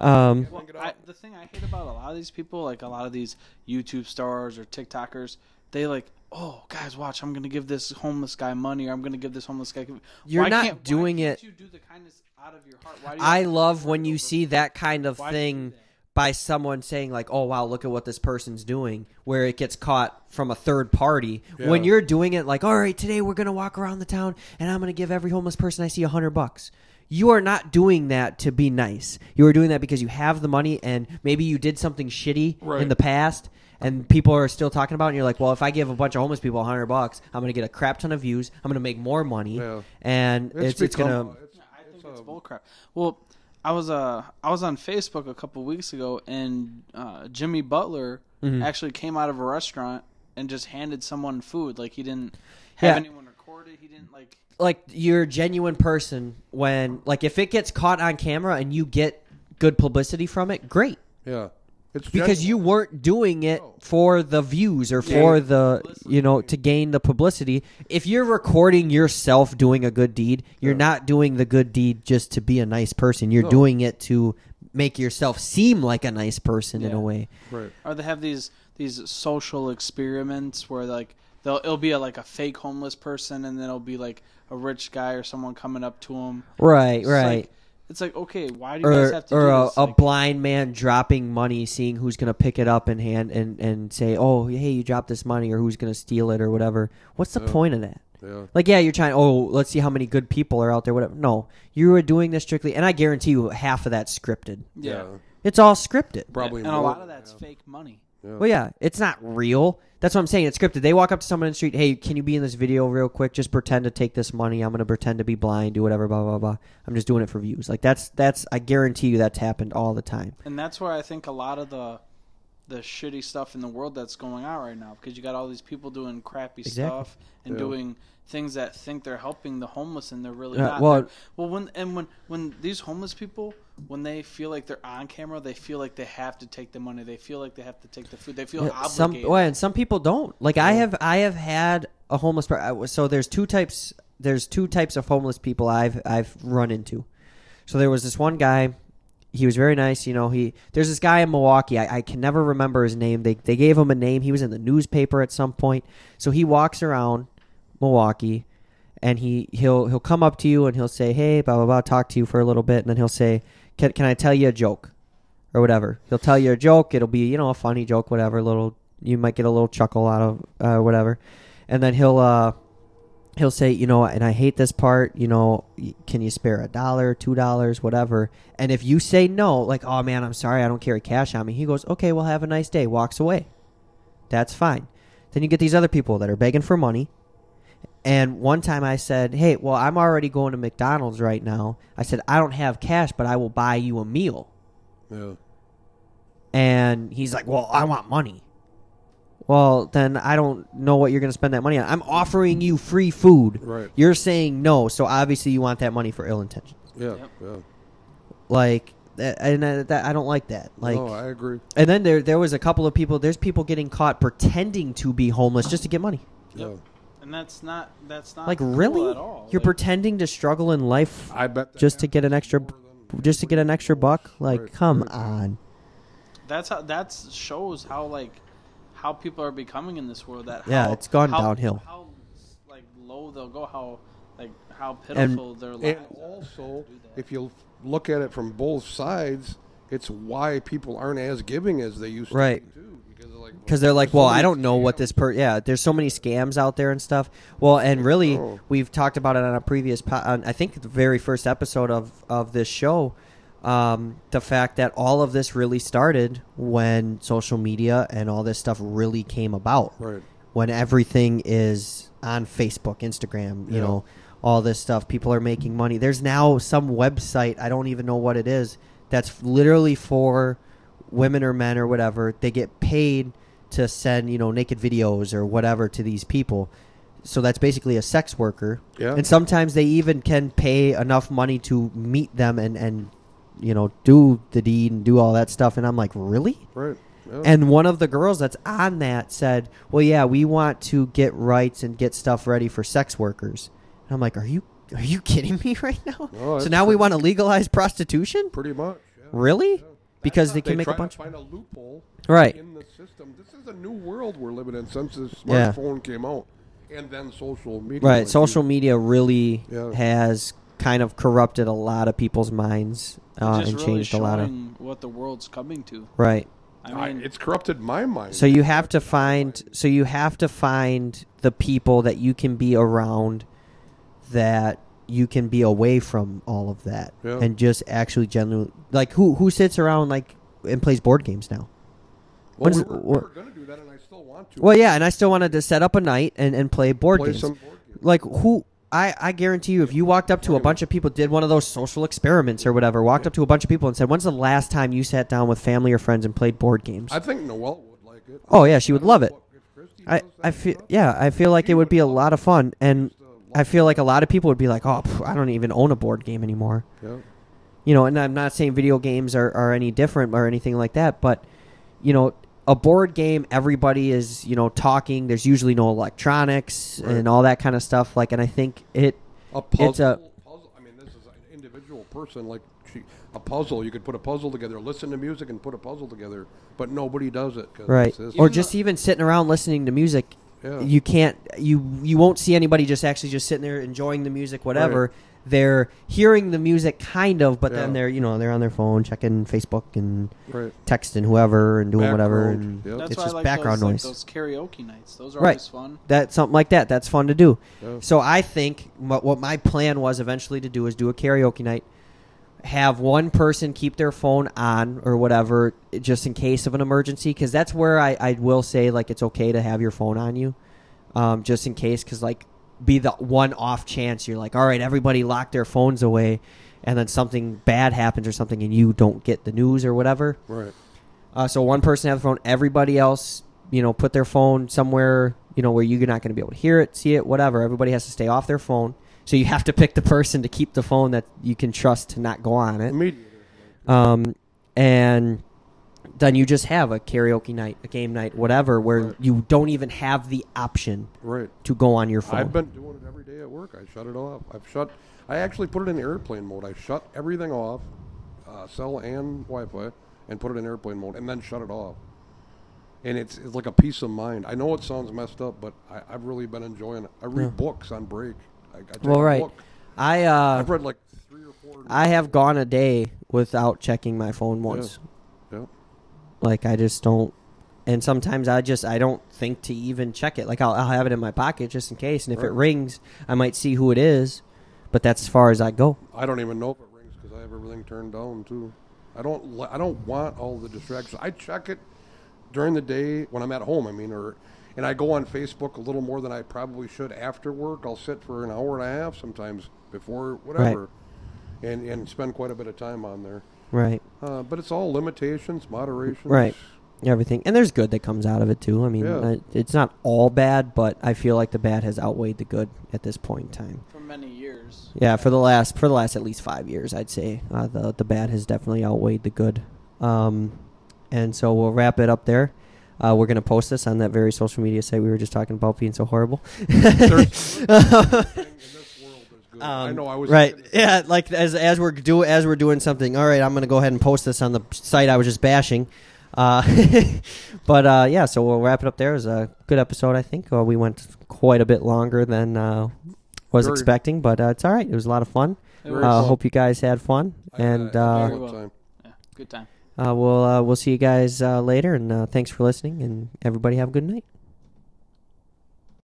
Um. Well, I, the thing I hate about a lot of these people, like a lot of these YouTube stars or TikTokers, they like, oh, guys, watch, I'm gonna give this homeless guy money, or I'm gonna give this homeless guy. You're Why not can't- why doing can't it- You do the kindness out of your heart. Why do you I love when you see that kind of Why do you do thing by someone saying like, "Oh wow, look at what this person's doing," where it gets caught from a third party. When you're doing it like, "All right, today we're gonna walk around the town and I'm gonna give every homeless person I see a hundred bucks." you are not doing that to be nice. You are doing that because you have the money and maybe you did something shitty Right. in the past and people are still talking about it and you're like, "Well, if I give a bunch of homeless people a 100 bucks, I'm going to get a crap ton of views. I'm going to make more money." Yeah. And it's it's, become- going to it's- I think it's, it's um, bullcrap. Well, I was uh I was on Facebook a couple weeks ago, and uh, Jimmy Butler Mhm. actually came out of a restaurant and just handed someone food. Like he didn't have Yeah. anyone record it. He didn't like. like you're a genuine person when like if it gets caught on camera and you get good publicity from it, great. Yeah, it's because genuine. you weren't doing it for the views or Yeah. for the Publicity. you know to gain the publicity if you're recording yourself doing a good deed you're Yeah. not doing the good deed just to be a nice person you're No. doing it to make yourself seem like a nice person in a way right. Or they have these these social experiments where like they'll it'll be a, like a fake homeless person, and then it'll be like a rich guy or someone coming up to him. right It's right Like, it's like okay, why do you guys or, have to or do a, this? a Like, blind man dropping money seeing who's going to pick it up and hand and, and say oh hey you dropped this money or who's going to steal it or whatever what's the Yeah. point of that Yeah, Like, yeah, you're trying. Oh, let's see how many good people are out there. Whatever. No, you were doing this strictly, and I guarantee you, half of that's scripted. yeah. It's all scripted. probably. and a lot of that's yeah. fake money. Yeah. Well, yeah, it's not real. That's what I'm saying. It's scripted. They walk up to someone in the street. Hey, can you be in this video real quick? Just pretend to take this money. I'm gonna pretend to be blind. Do whatever. Blah blah blah. I'm just doing it for views. Like that's that's. I guarantee you that's happened all the time. and that's where I think a lot of the the shitty stuff in the world that's going on right now because you got all these people doing crappy Exactly. stuff and Yeah. doing things that think they're helping the homeless and they're really Yeah, not. well- They're- well, when and when when these homeless people when they feel like they're on camera, they feel like they have to take the money. They feel like they have to take the food. They feel Yeah, some obligated. well, and some people don't. Like I have, I have had a homeless. per- So there's two types. There's two types of homeless people I've I've run into. So there was this one guy. He was very nice. You know, he there's this guy in Milwaukee. I, I can never remember his name. They they gave him a name. He was in the newspaper at some point. So he walks around Milwaukee, and he he'll he'll come up to you and he'll say, "Hey, blah blah blah," talk to you for a little bit, and then he'll say, "Can can I tell you a joke?" or whatever. He'll tell you a joke. It'll be you know a funny joke, whatever. Little you might get a little chuckle out of uh, whatever, and then he'll uh he'll say you know and I hate this part. You know, can you spare a dollar, two dollars, whatever? And if you say no, like oh man, I'm sorry, I don't carry cash on me. He goes okay, well have a nice day. Walks away. That's fine. Then you get these other people that are begging for money. And one time I said, "Hey, well, I'm already going to McDonald's right now." I said, "I don't have cash, but I will buy you a meal." Yeah. And he's like, "Well, I want money." Well, then I don't know what you're going to spend that money on. I'm offering you free food. Right. You're saying no, so obviously you want that money for ill intentions. Yeah. Yep. Yeah. Like, that, and I, that, I don't like that. Like, no, I agree. and then there there was a couple of people. There's people getting caught pretending to be homeless just to get money. Yeah. Yep. And that's not that's not Like, cool really? at all. You're Like, pretending to struggle in life I bet just to get an extra, just to get an extra buck. Like, Right, come right. on. that's how that shows how like how people are becoming in this world. That Yeah, how- it's gone how- downhill. How like low they'll go. How like how And- pitiful their lives. And also, to if you look at it from both sides, it's why people aren't as giving as they used Right. to be too. Because they're like, because they're like, well, I don't know what this per. Yeah, there's so many scams out there and stuff. Well, and really, Oh. we've talked about it on a previous, po- on, I think the very first episode of of this show. Um, the fact that all of this really started when social media and all this stuff really came about. Right. When everything is on Facebook, Instagram, you Yeah. know, all this stuff. People are making money. There's now some website, I don't even know what it is, that's literally for women or men or whatever. They get paid to send, you know, naked videos or whatever to these people. So that's basically a sex worker. Yeah. And sometimes they even can pay enough money to meet them and, and you know, do the deed and do all that stuff. And I'm like, really? Right. Yeah. And one of the girls that's on that said, "Well, yeah, we want to get rights and get stuff ready for sex workers." And I'm like, "Are you are you kidding me [LAUGHS] right now?" No, so now we want to legalize prostitution Pretty much. Yeah. Really? Yeah. Because they They can make a bunch. to find a loophole Right. in the system. This is a new world we're living in since the Yeah. smartphone came out, and then social media. Right. like Social you- media really Yeah. has kind of corrupted a lot of people's minds uh, and really changed a lot of. what the world's coming to. Right. I I- mean, it's corrupted my mind. So you have to find. So you have to find the people that you can be around that you can be away from all of that Yeah. and just actually genuinely like who who sits around like and plays board games now. Well, we were, we what- were going to do that, and I still want to. Well, yeah, and I still wanted to set up a night and, and play board play games. some board games. like who I, I guarantee you if you walked up to a bunch of people did one of those social experiments or whatever walked up to a bunch of people and said when's the last time you sat down with family or friends and played board games I think Noelle would like it. Oh, yeah, she would love it. what- if Christy I, I feel yeah I feel like it would be a lot of fun and I feel like a lot of people would be like oh pff, I don't even own a board game anymore Yeah. you know and I'm not saying video games are, are any different or anything like that but you know a board game everybody is you know talking there's usually no electronics Right. and all that kind of stuff like and I think it A puzzle. It's a- puzzle. I mean, this is an individual person. Like she, a puzzle. You could put a puzzle together, listen to music, and put a puzzle together. But nobody does it. 'cause right or just even sitting around listening to music Yeah. you can't you you won't see anybody just actually just sitting there enjoying the music whatever they're hearing the music kind of but then they're you know they're on their phone checking facebook and right. texting whoever and doing whatever Background, and yep. That's it's why just I like background those, noise Like those karaoke nights. Those are Right. always fun. that's something like that that's fun to do Yeah. so i think what, what my plan was eventually to do is do a karaoke night have one person keep their phone on or whatever just in case of an emergency because that's where I, I will say like it's okay to have your phone on you um, just in case because like be the one off chance. You're like all right everybody lock their phones away and then something bad happens or something and you don't get the news or whatever. Right. uh, so one person have the phone everybody else you know put their phone somewhere you know where you're not going to be able to hear it see it whatever. Everybody has to stay off their phone so you have to pick the person to keep the phone that you can trust to not go on it um, and then you just have a karaoke night, a game night, whatever, where Right. you don't even have the option Right. to go on your phone. I've been doing it every day at work. I shut it off. I've shut. I actually put it in airplane mode. I shut everything off, uh, cell and Wi-Fi, and put it in airplane mode, and then shut it off. And it's, it's like a peace of mind. I know it sounds messed up, but I, I've really been enjoying it. I read Yeah. books on break. I, I well, right. I uh, I've read like three or four. I have gone a day without checking my phone once. Yeah. Like I just don't. And sometimes I just I don't think to even check it. Like I'll, I'll have it in my pocket just in case, and if it rings, I might see who it is. But that's as far as I go. I don't even know if it rings because I have everything turned down too. I don't. I don't want all the distractions. I check it during the day when I'm at home. I mean, or and I go on Facebook a little more than I probably should after work. I'll sit for an hour and a half sometimes before whatever, and and spend quite a bit of time on there. Right. Uh, but it's all limitations, moderation. Right. Everything, and there's good that comes out of it too. I mean, Yeah. uh, it's not all bad, but I feel like the bad has outweighed the good at this point in time. For many years. Yeah, for the last for the last at least five years, I'd say uh, the the bad has definitely outweighed the good. Um, and so we'll wrap it up there. Uh, we're gonna post this on that very social media site we were just talking about being so horrible. There's in this world is good. I Um, know. I was right. Yeah, like as as we're do as we're doing something. All right, I'm gonna go ahead and post this on the site I was just bashing. Uh, [LAUGHS] but uh, yeah, so we'll wrap it up there. It was a good episode, I think. Uh, we went quite a bit longer than uh, was Very- expecting, but uh, it's all right. It was a lot of fun. I Uh, hope you guys had fun, I- and I- I uh, had a Very good well. time. yeah, good time. Uh, we'll uh, we'll see you guys uh, later. And uh, thanks for listening, and everybody have a good night.